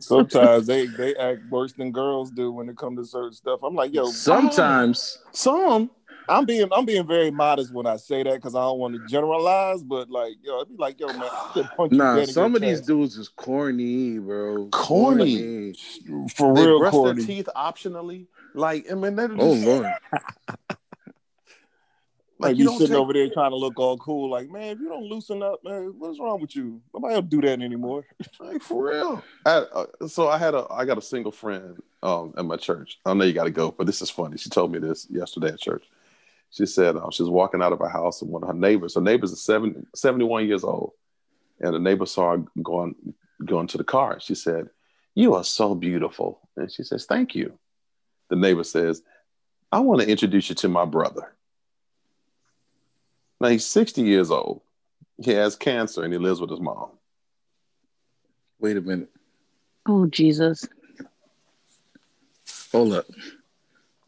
sometimes they they act worse than girls do when it comes to certain stuff. I'm like, yo, Sometimes. Some I'm being I'm being very modest when I say that because I don't want to generalize, but like, yo, I'd be like, yo, man, I could punch you Nah, dead some your of these dudes is corny, bro. Corny. for they real brush corny. their teeth optionally. Like I mean, they're just, Oh lord. Like, you you sitting take- over there trying to look all cool, like, man, if you don't loosen up, man, what's wrong with you? Nobody will do that anymore. Like for real. I, uh, so I had a I got a single friend um at my church. I know you got to go, but this is funny. She told me this yesterday at church. She said uh, she was walking out of her house and one of her neighbors. Her neighbors are seven, 71 years old, and the neighbor saw her going going to the car. She said, "You are so beautiful," and she says, "Thank you." The neighbor says, "I want to introduce you to my brother." Now he's 60 years old. He has cancer and he lives with his mom. Wait a minute. Oh Jesus. Hold up.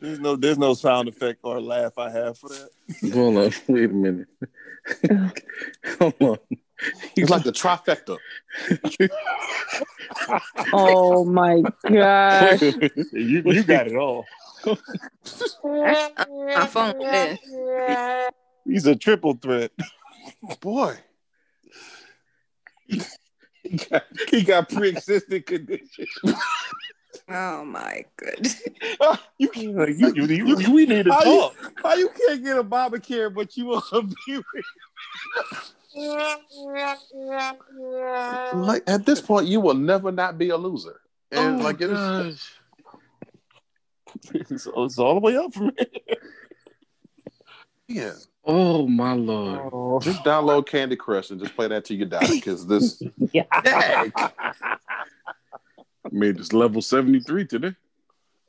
There's no there's no sound effect or laugh I have for that. Hold on. Wait a minute. Hold on. He's like the trifecta. Oh my gosh. you you got it all. My phone is. He's a triple threat. Boy, he got, he got pre-existing conditions. Oh my goodness. Ah, you, can- like, you, you, you, you- we need to How you- talk. How you can't get a Obamacare, but you want to be like at this point, you will never not be a loser. And Oh, like it's, gosh. it's all the way up from here. yeah, Oh my lord. Oh. just download Candy Crush and just play that till you die. Because this, Yeah. I made this level 73 today.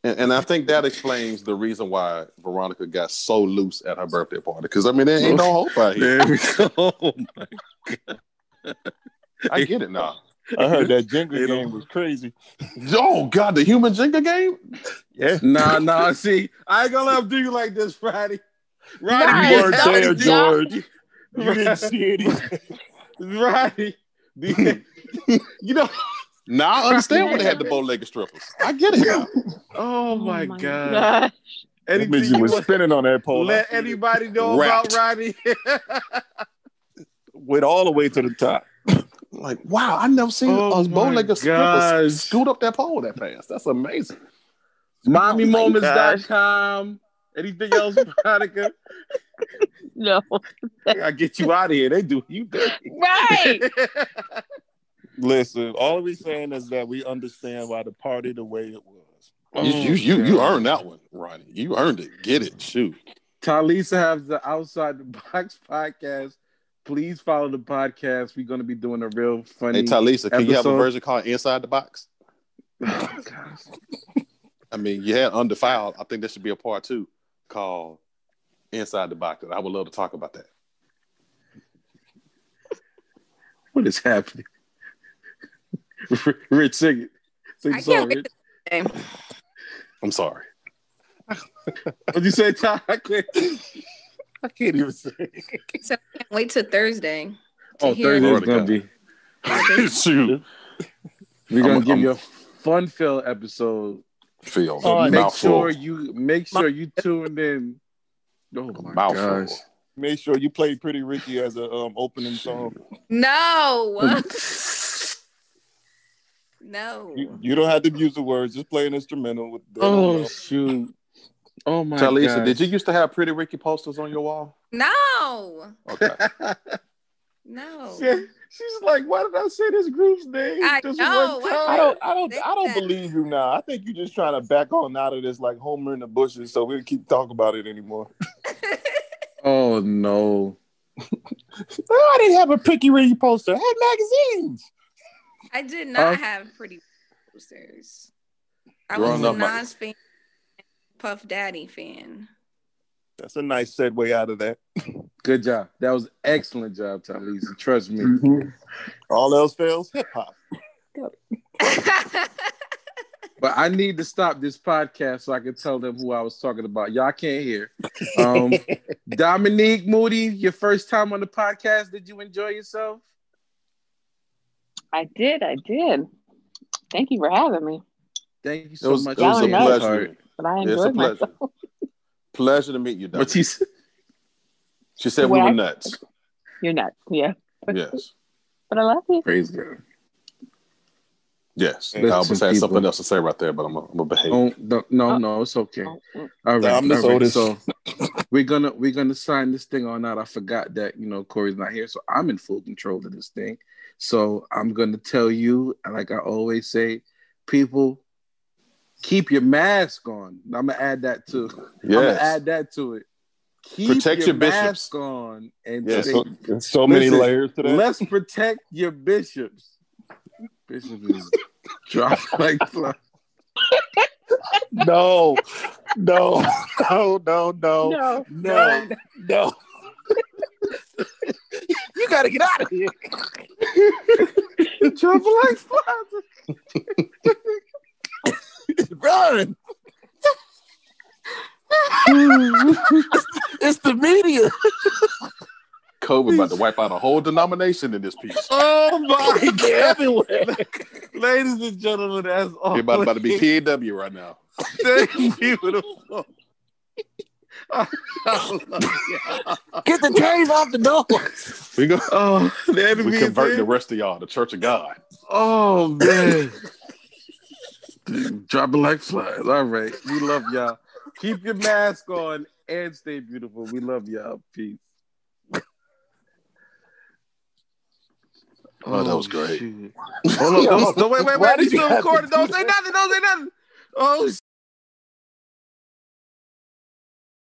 And, and I think that explains the reason why Veronica got so loose at her birthday party. Because I mean, there ain't no hope out here. There we go. Oh my I get it now. I heard that Jenga They game don't- was crazy. Oh God, the human Jenga game. Yeah. Nah, nah. See, I ain't gonna let him do you like this, Friday. Right. Roddy, You weren't there, George. You didn't see it. Roddy. you know. Now I understand when they had the bow-legged strippers. I get it now. Oh my, oh my god. gosh. That you was spinning on that pole. Let anybody know Wrapped. about Roddy? Went all the way to the top. Like, wow, I never seen Oh a my bow-legged gosh. strippers scoot up that pole that fast. That's amazing. MommyMoments.com. Anything else, Veronica? No. I get you out of here. They do you dirty. Right. Listen, all we're saying is that we understand why the party the way it was. Oh, you, you, you, you earned that one, Ronnie. You earned it. Get it. Shoot. Talisa has the Outside the Box podcast. Please follow the podcast. We're going to be doing a real funny. Hey, Talisa, can you have a version called Inside the Box? Oh. I mean, you had Undefiled. I think there should be a part two called Inside the Box. I would love to talk about that. What is happening? Rich, sing it. Sing the I song, can't wait Rich. to the I'm sorry. What'd you say, Ty? I can't- I can't even say. So I can't wait till Thursday. to Oh, hear Thursday's going to got be. Shoot. We're going I'm- to give I'm- you a fun fill episode. Phil. So Oh, make sure you make sure you tuned in. Oh my Mouthful. gosh. Make sure you play Pretty Ricky as a um, opening song. No. No. You, you don't have to use the words. Just play an instrumental with. The, Oh shoot. Oh my Talisa, god. did you used to have Pretty Ricky posters on your wall? No. Okay. No. She- She's like, why did I say this group's name? I this know, one time? I don't. I don't. I don't believe you now. I think you're just trying to back on out of this like Homer in the bushes, so we don't keep talking about it anymore. Oh no. Oh, I didn't have a Pretty Ricky poster. I had magazines. I did not Uh, have pretty posters. I Growing was a up, my- Nas fan, Puff Daddy fan. That's a nice segue out of that. Good job. That was excellent job, Talisa. Trust me. All else fails, hip hop. But I need to stop this podcast so I can tell them who I was talking about. Y'all can't hear. Um, Dominique Moody, your first time on the podcast. Did you enjoy yourself? I did. I did. Thank you for having me. Thank you It so was, much. it was a know. pleasure. But I It's a enjoyed pleasure. myself. Pleasure to meet you, But Dominique. she said, She said we were nuts. You're nuts. Yeah. Yes. But I love you. praise God. Yes. I Listen, almost had people. something else to say right there, but I'm going to behave. Oh, no, no, no, it's okay. Oh, mm. All right, I'm the all right. oldest. So we're gonna we're gonna sign this thing on out. I forgot that you know Corey's not here, so I'm in full control of this thing. So I'm gonna tell you, like I always say, people, keep your mask on. I'm gonna add that too. I'm gonna Yes. add that to it. Keep Protect your bishops. mask on and Yes. stay- So, there's so many Listen, layers to that. let's protect your bishops. Bishops is drop like fly. No, no, no, no, no, No. no, no. you got to get out of here. Drop like flies. Run. it's the media. COVID about to wipe out a whole denomination in this piece. Oh my They're everywhere. Ladies and gentlemen, that's all. Everybody about to be PAW right now. Thank you for the phone. I love y'all. Get the trays off the door. We go. oh, the enemy We is convert the rest of y'all to Church of God. Oh man. Drop it like flies. All right. We love y'all. Keep your mask on and stay beautiful. We love y'all. Peace. Oh, that was oh, great. shit. Hold on. Don't, don't- wait, wait, wait. We you still recording. do Don't say nothing. Don't say nothing. Oh